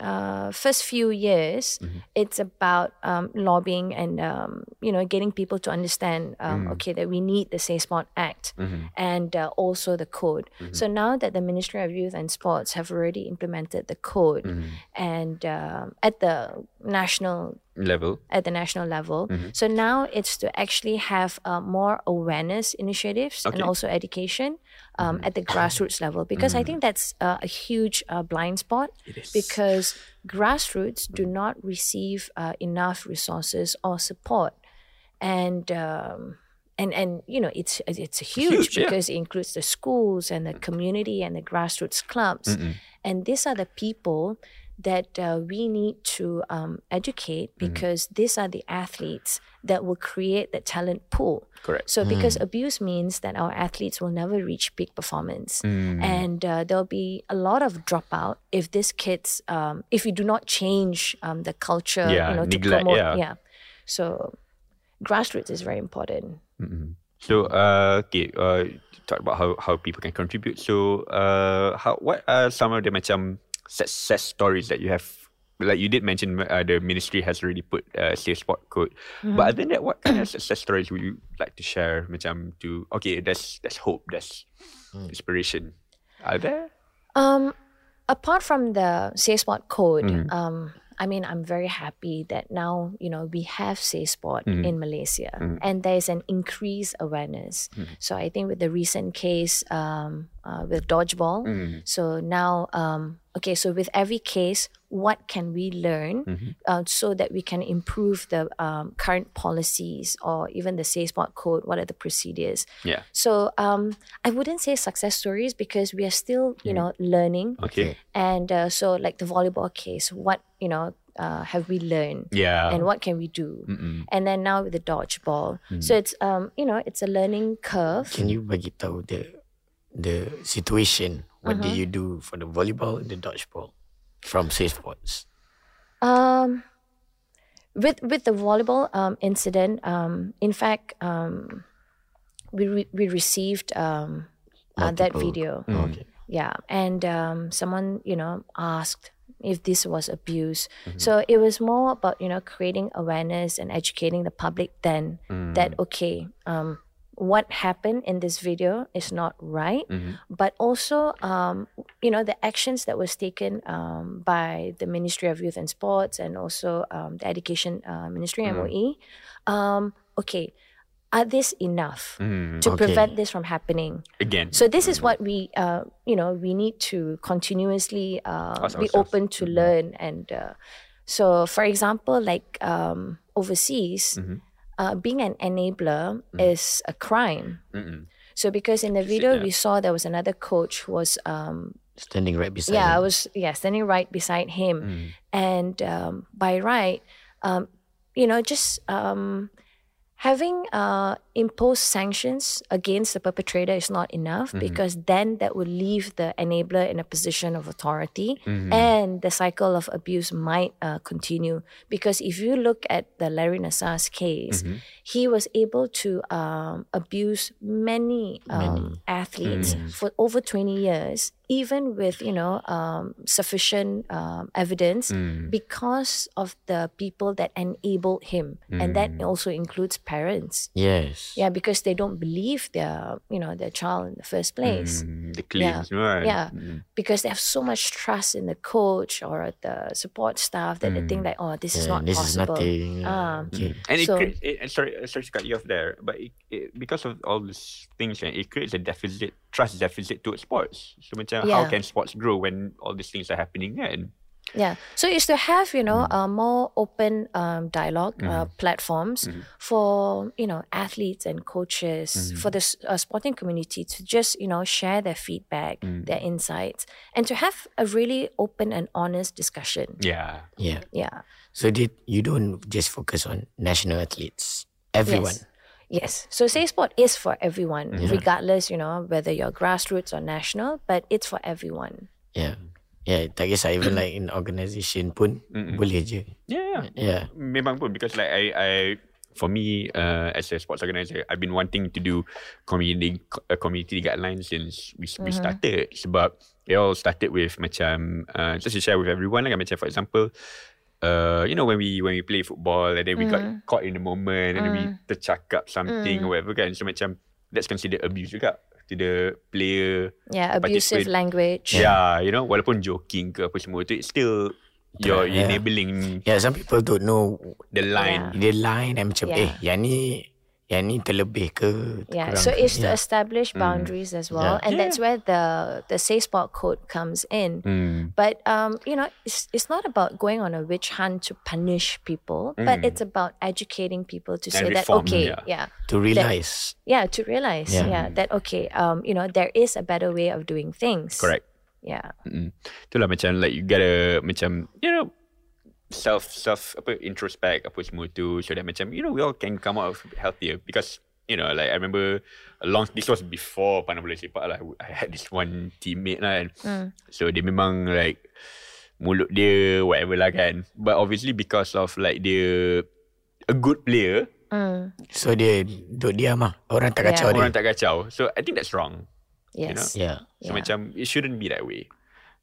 uh, first few years, it's about um, lobbying and um, you know getting people to understand um, okay that we need the SafeSport Act and uh, also the code. So now that the Ministry of Youth and Sports have already implemented the code, and um, at the national Level. at the national level. So now it's to actually have uh, more awareness initiatives and also education um, at the grassroots level. Because I think that's uh, a huge uh, blind spot because grassroots do not receive uh, enough resources or support. And. Um, and, and you know it's it's huge, huge, yeah. because it includes the schools and the community and the grassroots clubs. And these are the people that uh, we need to um, educate because these are the athletes that will create the talent pool. Correct. So, because abuse means that our athletes will never reach peak performance, and uh, there'll be a lot of dropout if these kids, um, if we do not change um, the culture, Yeah, you know, to promote, yeah. yeah. So, grassroots is very important. So uh, okay, uh, talk about how how people can contribute. So uh, how what are some of the macam success stories that you have? Like you did mention, uh, the ministry has already put uh, safe sport code. But other than that, what kind of success stories would you like to share? Macam to okay, there's there's hope, there's inspiration. Are there? Um, apart from the SafeSport code, um, I mean, I'm very happy that now you know we have SafeSport in Malaysia, and there is an increased awareness. So I think with the recent case um, uh, with dodgeball, so now um, okay, so with every case, what can we learn uh, so that we can improve the um, current policies or even the SafeSport code? What are the procedures? Yeah. So um, I wouldn't say success stories because we are still, you know, learning. Okay. And uh, so, like the volleyball case, what you know uh, have we learned, Yeah. and what can we do? And then now with the dodgeball, so it's um, you know, it's a learning curve. Can you bagi tahu the the situation? What do you do for the volleyball and the dodgeball from Safe Sports? Um, with with the volleyball um, incident, um, in fact, um, we re- we received um, uh, that Multiple- video. Okay. Yeah, and um, someone you know asked if this was abuse. So it was more about you know creating awareness and educating the public then that okay, um, what happened in this video is not right, Mm-hmm. but also, um, you know, the actions that was taken um, by the Ministry of Youth and Sports and also um, the Education uh, Ministry Mm-hmm. MOE. Um, okay, are this enough Mm-hmm. to Okay. prevent this from happening? Again. So this is what we, uh, you know, we need to continuously uh, be open to learn. And uh, so, for example, like um, overseas, uh, being an enabler is a crime. So because in the video we saw there was another coach who was um, Standing right beside yeah, I him. was yeah standing right beside him, Mm. and um, by right, um, you know, just um, having uh, imposed sanctions against the perpetrator is not enough Mm-hmm. because then that would leave the enabler in a position of authority, Mm-hmm. and the cycle of abuse might uh, continue. Because if you look at the Larry Nassar's case, Mm-hmm. he was able to um, abuse many, um, athletes Mm-hmm. for over 20 years, even with, you know, um, sufficient um, evidence Mm. because of the people that enabled him. And that Mm. also includes parents. Yes. Yeah, because they don't believe their, you know, their child in the first place. Mm, the claims, right? Yeah, Mm. because they have so much trust in the coach or the support staff that they think like, oh, this is Yeah, not this possible. is nothing. Ah. okay. And it So- it, uh, sorry, uh, sorry to cut you off there, but it, it, because of all these things, it creates a deficit, trust deficit towards sports. So how Yeah. can sports grow when all these things are happening? Yeah. So it's to have, you know, Mm. uh, more open um, dialog uh, Mm-hmm. platforms for, you know, athletes and coaches, Mm-hmm. for the uh, sporting community to just, you know, share their feedback, Mm. their insights, and to have a really open and honest discussion. Yeah. Yeah. Yeah. So did you don't just focus on national athletes? Everyone. Yes. Yes. So Safe Sport is for everyone, Mm-hmm. regardless, you know, whether you're grassroots or national, but it's for everyone. Yeah. Yeah, tak kisah even like in organisation pun boleh je. Yeah. Yeah. Memang pun because like I I for me uh, as a sports organizer I've been wanting to do community uh, community guidelines since we, we started. Sebab it all started with macam uh, just to share with everyone like macam for example uh, you know when we when we play football and then we got caught in the moment and then we tercakap something or whatever kan. So macam that's considered abuse juga to the player Yeah. Abusive language. yeah. you know walaupun joking ke apa semua tu it's still you're Yeah. enabling Yeah, some people don't know the line the line and macam Yeah. eh yang ni yang ni terlebih ke Yeah, so ke? it's to yeah. establish boundaries as well, and that's where the the Say Sport code comes in. Mm. But um, you know, it's it's not about going on a witch hunt to punish people, but it's about educating people to say that reform, okay, yeah. yeah, to realize. yeah, to realize, Yeah. yeah, that okay, um, you know, there is a better way of doing things. correct Yeah. Mm. Itulah macam like you gotta macam you know self self apa introspect apa semua tu so that macam you know we all can come out healthier because you know like I remember a long this was before pandang bola sepak lah I had this one teammate lah kan so dia memang like mulut dia whatever lah kan but obviously because of like dia a good player Mm, So dia duduk diam lah. Orang tak Yeah. kacau dia. orang tak kacau so I think that's wrong yes. know? Yeah. So Yeah. macam it shouldn't be that way.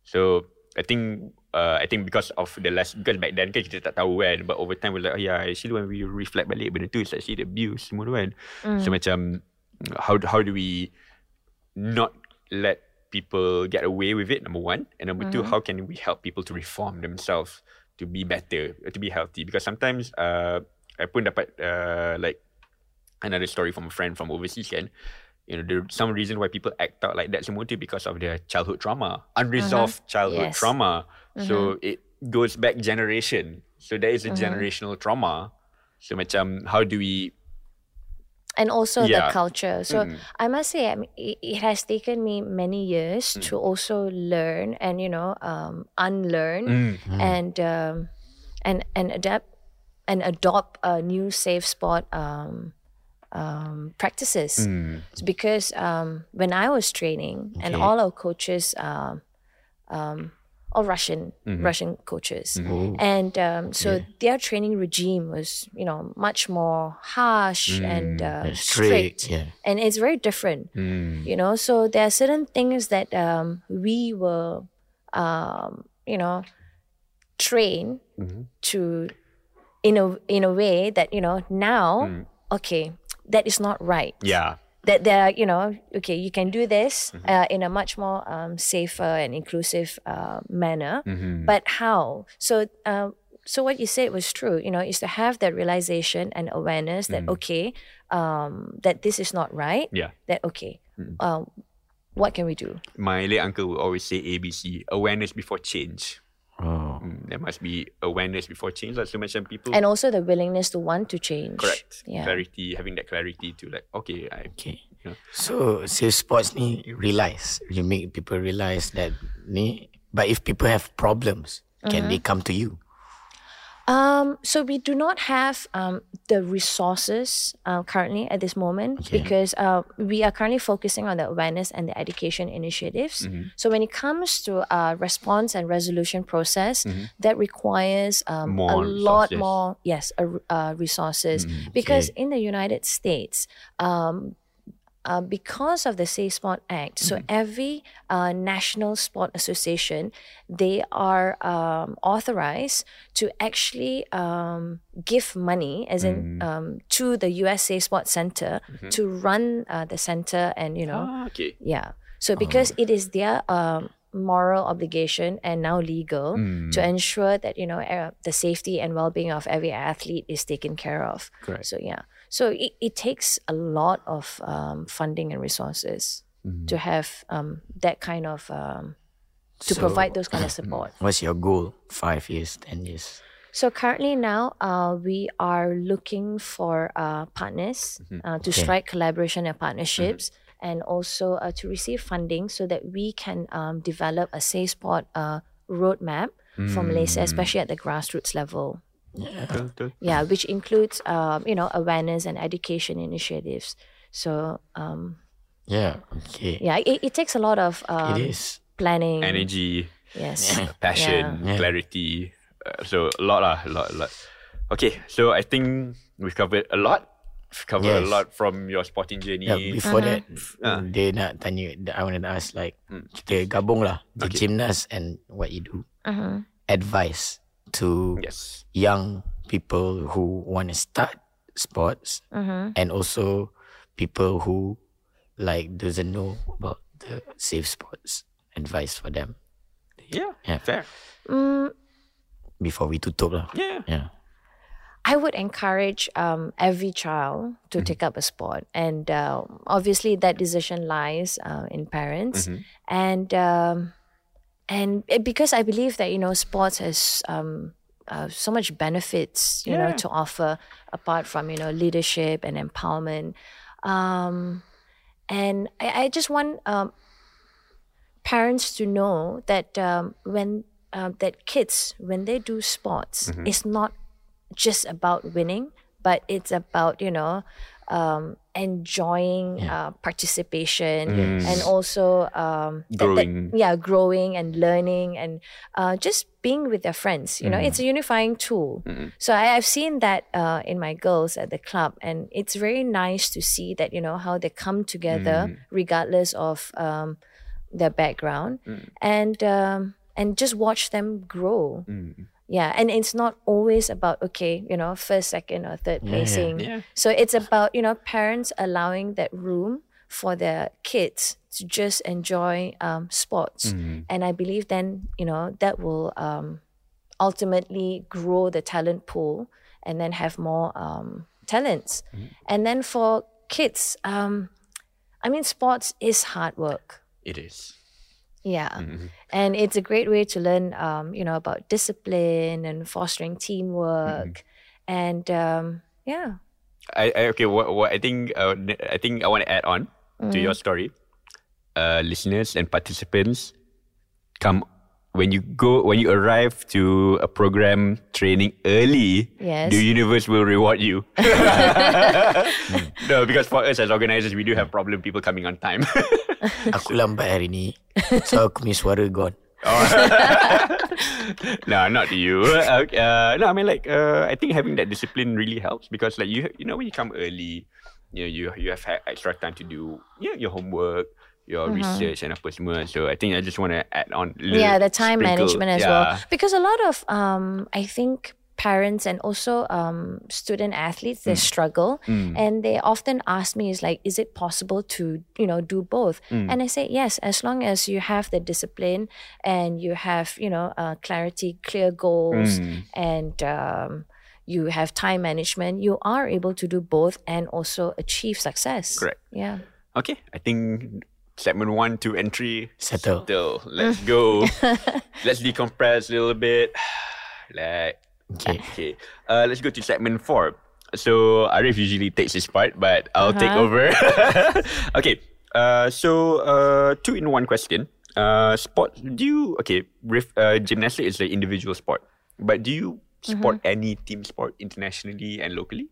So I think uh, I think because of the last because back then kan kita tak tahu kan but over time we're like oh yeah actually when we reflect balik benda tu it's actually the abuse semua tu kan. So macam how how do we not let people get away with it number one? And number two how can we help people to reform themselves to be better to be healthy? Because sometimes uh, I pun dapat uh, like another story from a friend from overseas kan. You know there's some reason why people act out like that semua tu because of their childhood trauma unresolved childhood Yes. trauma so it goes back generation. So there is a generational trauma. So macam how do we and also Yeah. the culture. So I must say, I mean, it, it has taken me many years to also learn and you know um, unlearn and um, and and adapt and adopt a new safe sport um, um, practices. It's because um, when I was training and all our coaches. Um, um, all Russian Russian coaches, and um, so their training regime was you know much more harsh and uh, Strict. strict, Yeah. and it's very different. You know, so there are certain things that um, we were, um, you know, trained to in a in a way that you know now okay that is not right. Yeah that there are, you know, okay, you can do this uh, in a much more um, safer and inclusive uh, manner. But how? So, uh, so what you said was true. You know, is to have that realization and awareness that okay, um, that this is not right. Yeah. That okay, uh, what can we do? My late uncle would always say ABC, awareness before change. Oh. Mm, There must be awareness before change. Like so mention people And also the willingness to want to change. correct. Yeah. Clarity, having that clarity to like, okay, I Okay. Yeah. So safe sports ni realize you make people realize that ni. But if people have problems, can they come to you? Um, so we do not have um, the resources uh, currently at this moment Okay. because uh, we are currently focusing on the awareness and the education initiatives. Mm-hmm. So when it comes to uh, response and resolution process, that requires um, a Mm-hmm. Lot more yes uh, uh, resources Mm-hmm. because in the United States. Um, uh, because of the Safe Sport Act, so Mm-hmm. every uh, national sport association, they are um, authorized to actually um, give money, as in Mm. um, to the USA Safe Sport Center to run uh, the center, and you know, Mm-hmm. ah, okay. yeah. So because it is their um, moral obligation and now legal Mm. to ensure that you know uh, the safety and well-being of every athlete is taken care of. Correct. So yeah, so it, it takes a lot of um, funding and resources Mm-hmm. to have um, that kind of um, to So- provide those kind of support. What's your goal? Five years, ten years. So currently now, uh, we are looking for uh, partners uh, to Okay. strike collaboration and partnerships, and also uh, to receive funding so that we can um, develop a safe sport uh, roadmap for Malaysia, especially at the grassroots level. Betul, betul. Yeah, which includes um, you know awareness and education initiatives. So um, Yeah. Okay. yeah, it, it takes a lot of um, It is. planning. Energy, Yes. passion, Yeah. clarity. Uh, so a lot lah, a lot, a lot. Okay, so I think we've covered a lot. We've covered a lot from your sporting journey. Yeah, before that, Ah. dia nak tanya, I wanted to ask like, kita gabung lah, the gymnast and what you do. Mhm. Advice to yes. young people who want to start sports Mhm. and also people who like doesn't know about the safe sports advice for them Yeah, Yeah. fair. Mm, before we tutup lah. Yeah. Yeah. I would encourage um, every child to take up a sport, and uh, obviously that decision lies uh, in parents, and um, and it- because I believe that you know sports has um, uh, so much benefits you know to offer apart from you know leadership and empowerment, um, and I, I just want um, parents to know that um, when uh, that kids when they do sports, it's not just about winning, but it's about you know enjoying uh, participation and also um, that- that- Growing. yeah, growing and learning and uh, just being with their friends. You know, it's a unifying tool. So I, I've seen that uh, in my girls at the club, and it's very nice to see that you know how they come together regardless of um, their background, and um, and just watch them grow. Yeah, and it's not always about okay, you know, first, second, or third yeah. placing. Yeah. So it's about you know parents allowing that room for their kids to just enjoy um, sports, and I believe then you know that will um, ultimately grow the talent pool and then have more um, talents. And then for kids, um, I mean, sports is hard work. It is. Yeah. And it's a great way to learn, um, you know, about discipline and fostering teamwork. And um, yeah. I, I okay. What, what I think uh, I think I want to add on to your story, uh, listeners and participants, come when you go when you arrive to a program training early. Yes. The universe will reward you. no, because for us as organizers, we do have problem people coming on time. Aku lambat hari ni. So aku punya suara gone. no, not you. Uh, uh, no, I mean like uh, I think having that discipline really helps because like you you know when you come early, you know you you have extra time to do you know, your homework, your research and apa semua. So I think I just want to add on. little yeah, the time sprinkle- management as yeah. well. Because a lot of, um, I think, parents and also um, student athletes they struggle and they often ask me is like is it possible to you know do both and i say yes as long as you have the discipline and you have you know uh, clarity clear goals and um, you have time management you are able to do both and also achieve success Correct. yeah Okay, I think segment one, two, and three. Settle. Still, let's go. let's decompress a little bit. like, Okay. okay. Uh, let's go to segment four. So Arief usually takes this part, but I'll take Uh-huh. over. okay. Uh, so uh, two in one question. Uh, sport. Do you okay? Ref, uh, gymnastics is an individual sport, but do you sport Mm-hmm. any team sport internationally and locally?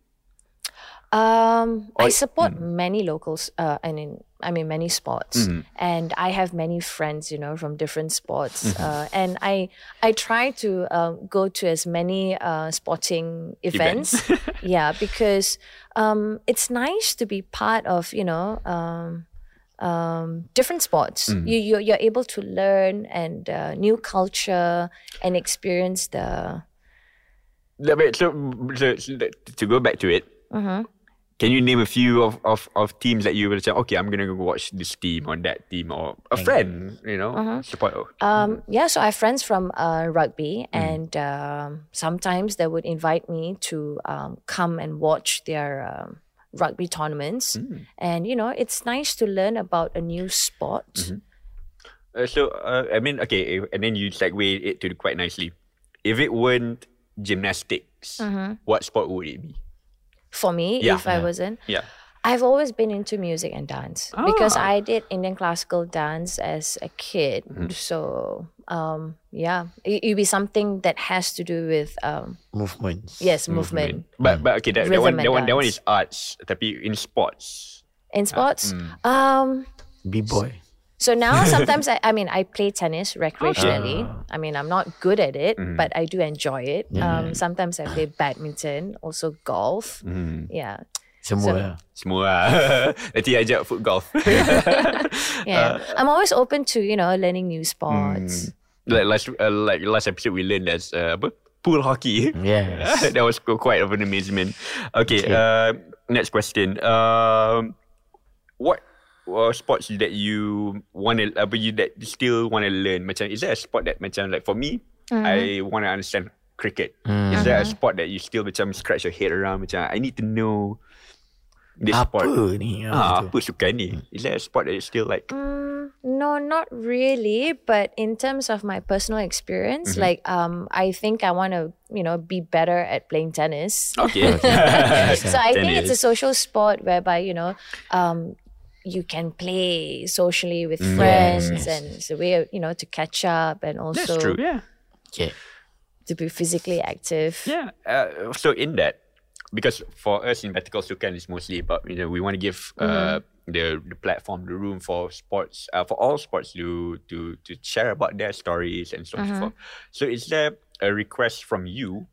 Um, I Or- support many locals. Uh, I mean, I mean many sports, and I have many friends. You know, from different sports, uh, and I I try to um, go to as many uh, sporting events. yeah, because um, it's nice to be part of. You know. Um, um, different sports. You, you you're able to learn and uh, new culture and experience the. Wait, so, so, so to go back to it, Mm-hmm. Can you name a few of, of, of teams that you will say, okay, I'm gonna go watch this team or that team or a friend, you know, Mm-hmm. support. Um, yeah, so I have friends from uh, rugby, and um, sometimes they would invite me to um, come and watch their um, rugby tournaments. And you know, it's nice to learn about a new sport. Uh, so uh, I mean, okay, and then you segue it to quite nicely. If it weren't gymnastics, Mm-hmm. what sport would it be? For me, Yeah. if I wasn't, Yeah. I've always been into music and dance because Ah. I did Indian classical dance as a kid. So um, yeah, it, it'd be something that has to do with um, Movements. yes, movement. But but okay, that, that one that one that one is arts. Tapi in sports, In sports, um, B-boy. So now sometimes I, I mean I play tennis recreationally. I mean I'm not good at it, but I do enjoy it. Um, sometimes I play badminton, also golf. Yeah, Semua. semua lah. Nanti ajak foot golf. yeah. I'm always open to you know learning new sports. like last uh, like last episode we learned as uh, apa? pool hockey. Yes. that was quite of an amazement. Okay, uh, next question. Um, what uh, sports that you want to, uh, but you that you still want to learn? Macam, is there a sport that macam like for me, I want to understand cricket. Is there a sport that you still macam scratch your head around? Macam, I need to know this Apa sport. ni? Ah, Apa tu? apa sukan ni? Is there a sport that you still like? Mm, no, not really. But in terms of my personal experience, like um, I think I want to you know be better at playing tennis. Okay. so I think it's a social sport whereby you know um, you can play socially with friends yes. and it's a way of, you know to catch up and also That's true. Yeah. Okay. to be physically active. Yeah. Uh, so in that, because for us in Better Call Sukan is mostly about you know we want to give uh, the the platform, the room for sports, uh, for all sports to to to share about their stories and so on and so forth. So is there a request from you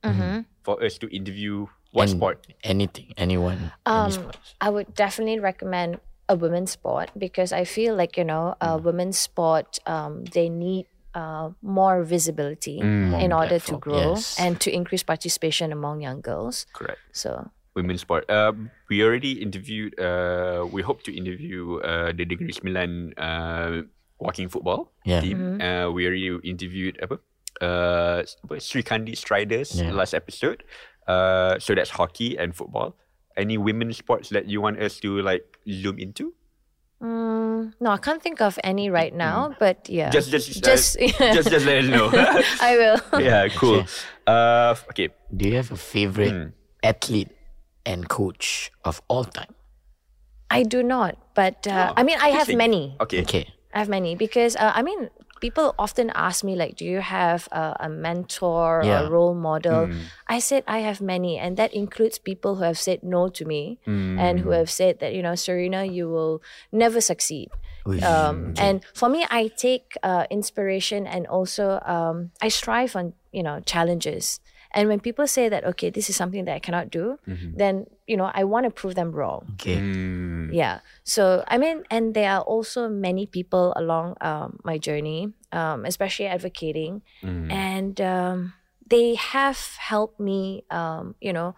for us to interview what An- sport? Anything, anyone, Um, any. I would definitely recommend a women's sport because I feel like you know a women's sport um, they need uh, more visibility in order to grow yes. and to increase participation among young girls. Correct. So Women's sport. Um, we already interviewed. Uh, we hope to interview uh, the Negeri Sembilan uh, walking football Yeah. team. Uh, we already interviewed apa? Uh, apa? Sri Kandi Striders Yeah. last episode. Uh, so that's hockey and football. Any women's sports that you want us to like zoom into? mm, no, I can't think of any right now. But yeah, Just, just, just uh, just, just let us know. I will. yeah, cool. Uh, okay. Do you have a favorite Hmm. athlete and coach of all time? I do not, but uh, Oh, I mean, I have many. Okay. Okay. I have many because uh, I mean, people often ask me like, "Do you have a, a mentor or a role model?" I said I have many, and that includes people who have said no to me and who have said that you know, Sarina, you will never succeed. Um, And for me, I take uh, inspiration and also um, I strive on you know challenges. And when people say that okay, this is something that I cannot do, then you know I want to prove them wrong. Okay. Mm, Yeah. So I mean, and there are also many people along um, my journey, um, especially advocating, and um, they have helped me, um, you know,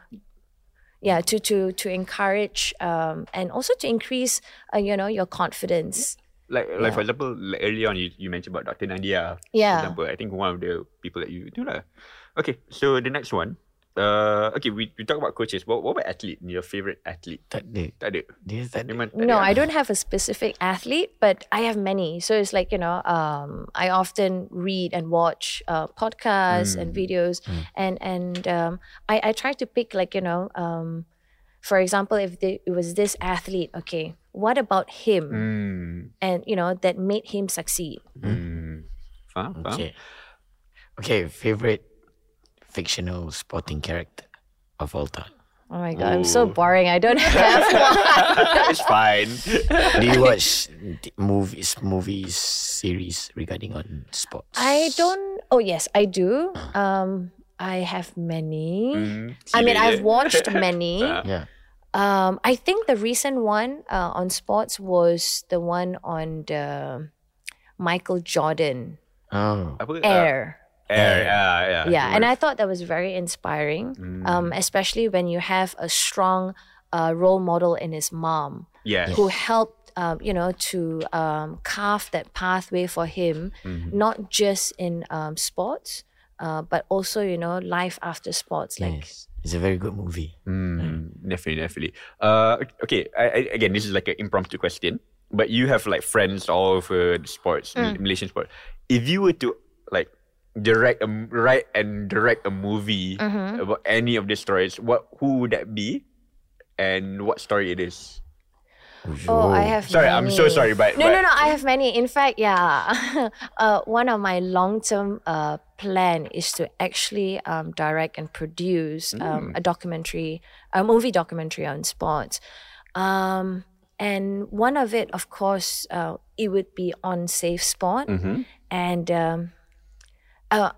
yeah, to to to encourage um, and also to increase, uh, you know, your confidence. Like, like for example, like early on, you, you mentioned about Dr. Nadia. Yeah. For example, I think one of the people that you do lah. Okay, so the next one. Uh, okay, we, we talk about coaches. What, what about athlete? Your favorite athlete? Tak ada. Tak ada. Dia tak ada. Memang tak No, ada. I don't have a specific athlete, but I have many. So it's like you know, um, I often read and watch uh, podcasts and videos, and and um, I I try to pick like you know, um, for example, if the, it was this athlete, okay, what about him, Hmm. and you know that made him succeed. Faham, faham. Okay. Okay, favorite fictional sporting character of all time. Oh my god, I'm so boring. I don't have one. it's fine. Do you watch movies, movies, series regarding on sports? I don't. Oh yes, I do. Um, I have many. Hmm, I mean, I've watched many. Yeah. Um, I think the recent one uh, on sports was the one on the Michael Jordan Oh. Apa? Uh, Air. Air. Yeah, yeah. yeah, and I thought that was very inspiring, um, especially when you have a strong uh, role model in his mom yeah. who helped, um, you know, to um, carve that pathway for him, not just in um, sports, uh, but also, you know, life after sports. Like, Yes. It's a very good movie. Mm, definitely, definitely. Uh, okay. I, I, again, this is like an impromptu question, but you have like friends all over the sports, Mm. Malaysian sport. If you were to like direct a m- write and direct a movie Mm-hmm. about any of these stories, what who would that be, and what story it is? Oh, I have. Sorry, I'm so sorry, but- no, no, but- no. I have many. In fact, yeah. uh, one of my long-term uh, plan is to actually um, direct and produce um, a documentary, a movie documentary on sports. Um, and one of it, of course, uh, it would be on Safe Sport. And um, uh,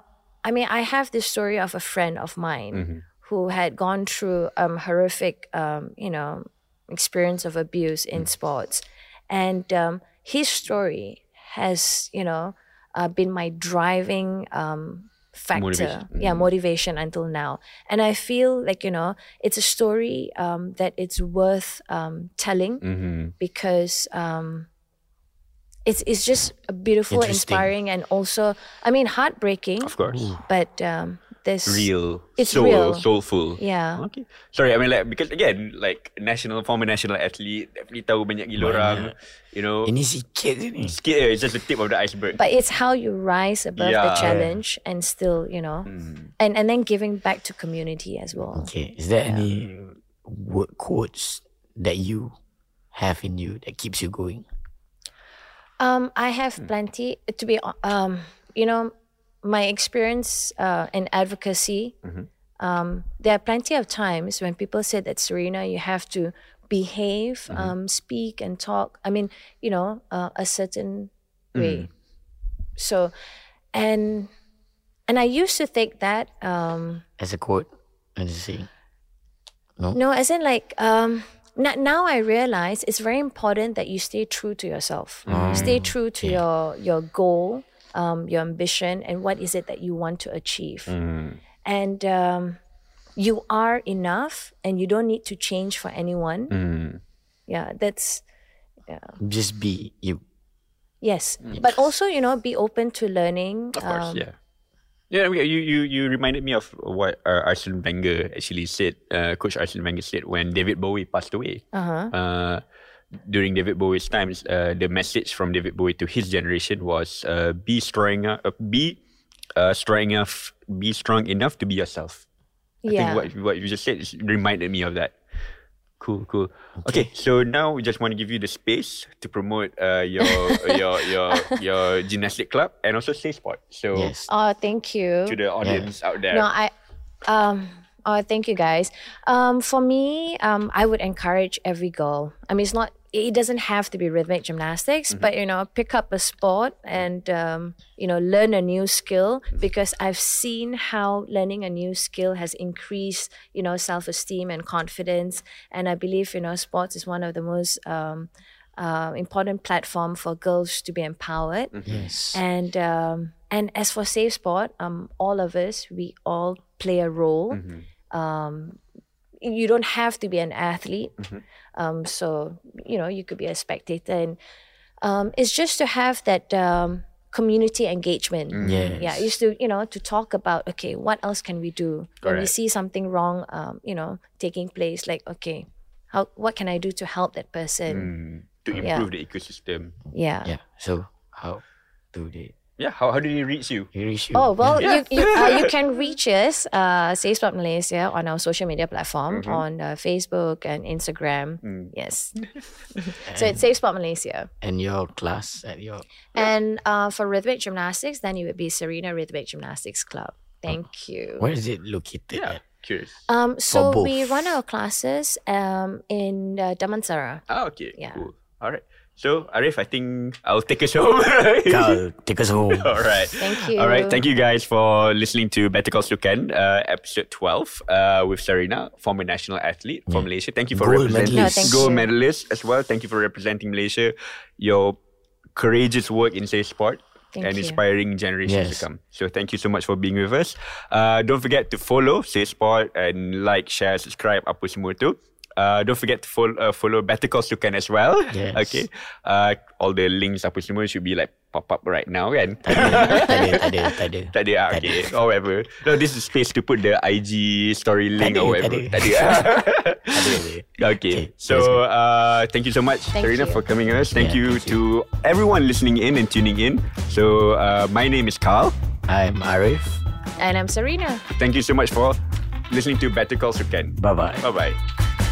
I mean, I have this story of a friend of mine who had gone through um, horrific, um, you know, experience of abuse in sports, and um, his story has, you know, uh, been my driving um, factor, Motivation. yeah, motivation until now. And I feel like you know, it's a story um, that it's worth um, telling Mm-hmm. because. It's, it's just a beautiful, inspiring, and also, I mean, heartbreaking. Of course, But um, there's real, It's soul, real. soulful. Yeah. Okay. Sorry, I mean like because again, like national former national athlete, definitely tahu banyak gila orang. You know, Ini sikit je ni. sikit je, it's just the tip of the iceberg. But it's how you rise above Yeah. the challenge and still, you know, Mm. and, and then giving back to community as well. Okay. Is there any word quotes that you have in you that keeps you going? Um, I have plenty to be, um, you know, my experience uh, in advocacy. Um, there are plenty of times when people say that Sarina, you have to behave, um, speak, and talk. I mean, you know, uh, a certain way. So, and and I used to think that. Um, As a quote, as a see. No, no, as in like um now I realize it's very important that you stay true to yourself. Stay true to your your goal, um, your ambition, and what is it that you want to achieve. And um, you are enough, and you don't need to change for anyone. Yeah, that's Just be you. yes. But also, you know, be open to learning. Of course, um, yeah. Yeah, you you you reminded me of what uh, Arsene Wenger actually said. Uh, Coach Arsene Wenger said when David Bowie passed away. Uh-huh. Uh, during David Bowie's times, uh, the message from David Bowie to his generation was uh, be strong, enough, uh, be uh, strong enough, be strong enough to be yourself. I Yeah. think what what you just said reminded me of that. Cool, cool. Okay, so now we just want to give you the space to promote uh, your your your your gymnastic club and also Safe Sport. So Yes. Oh, thank you. to the audience out there. No, I um oh thank you guys. Um for me, um I would encourage every girl. I mean it's not it doesn't have to be rhythmic gymnastics, but you know, pick up a sport and um, you know, learn a new skill because I've seen how learning a new skill has increased, you know, self-esteem and confidence. And I believe, you know, sports is one of the most um uh, important platform for girls to be empowered Yes. and um, and as for Safe Sport, um, all of us, we all play a role. Mm-hmm. Um, you don't have to be an athlete. Mm-hmm. Um, so, you know, you could be a spectator. And um, it's just to have that um, community engagement. Mm. Yes. Yeah, used to, you know, to talk about, okay, what else can we do? When we see something wrong, um, you know, taking place, like, okay, how, what can I do to help that person? Mm, to Yeah. improve the ecosystem. Yeah. Yeah. So how do they Yeah. How, how did he reach you? you reach you? Oh well, Yeah. you you, uh, you can reach us, uh, Safe Sport Malaysia, on our social media platform Mm-hmm. on uh, Facebook and Instagram. Mm. Yes, so it's Safe Sport Malaysia. and your class at your And uh, for rhythmic gymnastics, then it would be Sarina Rhythmic Gymnastics Club. Thank you. where is it located? Yeah. At? Curious. Um, so we run our classes um in uh, Damansara. Ah, okay. Yeah. Cool. All right. So, Arief, I think I'll take us home. Khal, take us home. All right. Thank you. All right. Thank you guys for listening to Better Call Sukan, uh, episode 12 uh, with Sarina, former national athlete from Malaysia. Thank you for Gold representing medalist. No, gold you. medalist as well. Thank you for representing Malaysia. Your courageous work in safe sport. Thank and you. inspiring generations Yes. to come. So thank you so much for being with us. Uh, don't forget to follow Safe Sport and like, share, subscribe, apa semua tu. Uh, don't forget to follow, uh, follow Better Call Sukan as well. Yes. Okay. Uh, all the links apa semua should be like pop up right now kan. tak ada, tak ada, tak ada, tak ada. Tak ada, ah, okay. Or whatever. No, this is space to put the IG story link ada, or whatever. ada. Tak ada. Ada, ada. okay. Okay, So, uh, thank you so much, Thank Sarina, you. for coming on us. Thank Yeah, you thank to everyone listening in and tuning in. So, uh, my name is Khal. I'm Arief. And I'm Sarina. Thank you so much for listening to Better Call Sukan. Bye bye. Bye bye.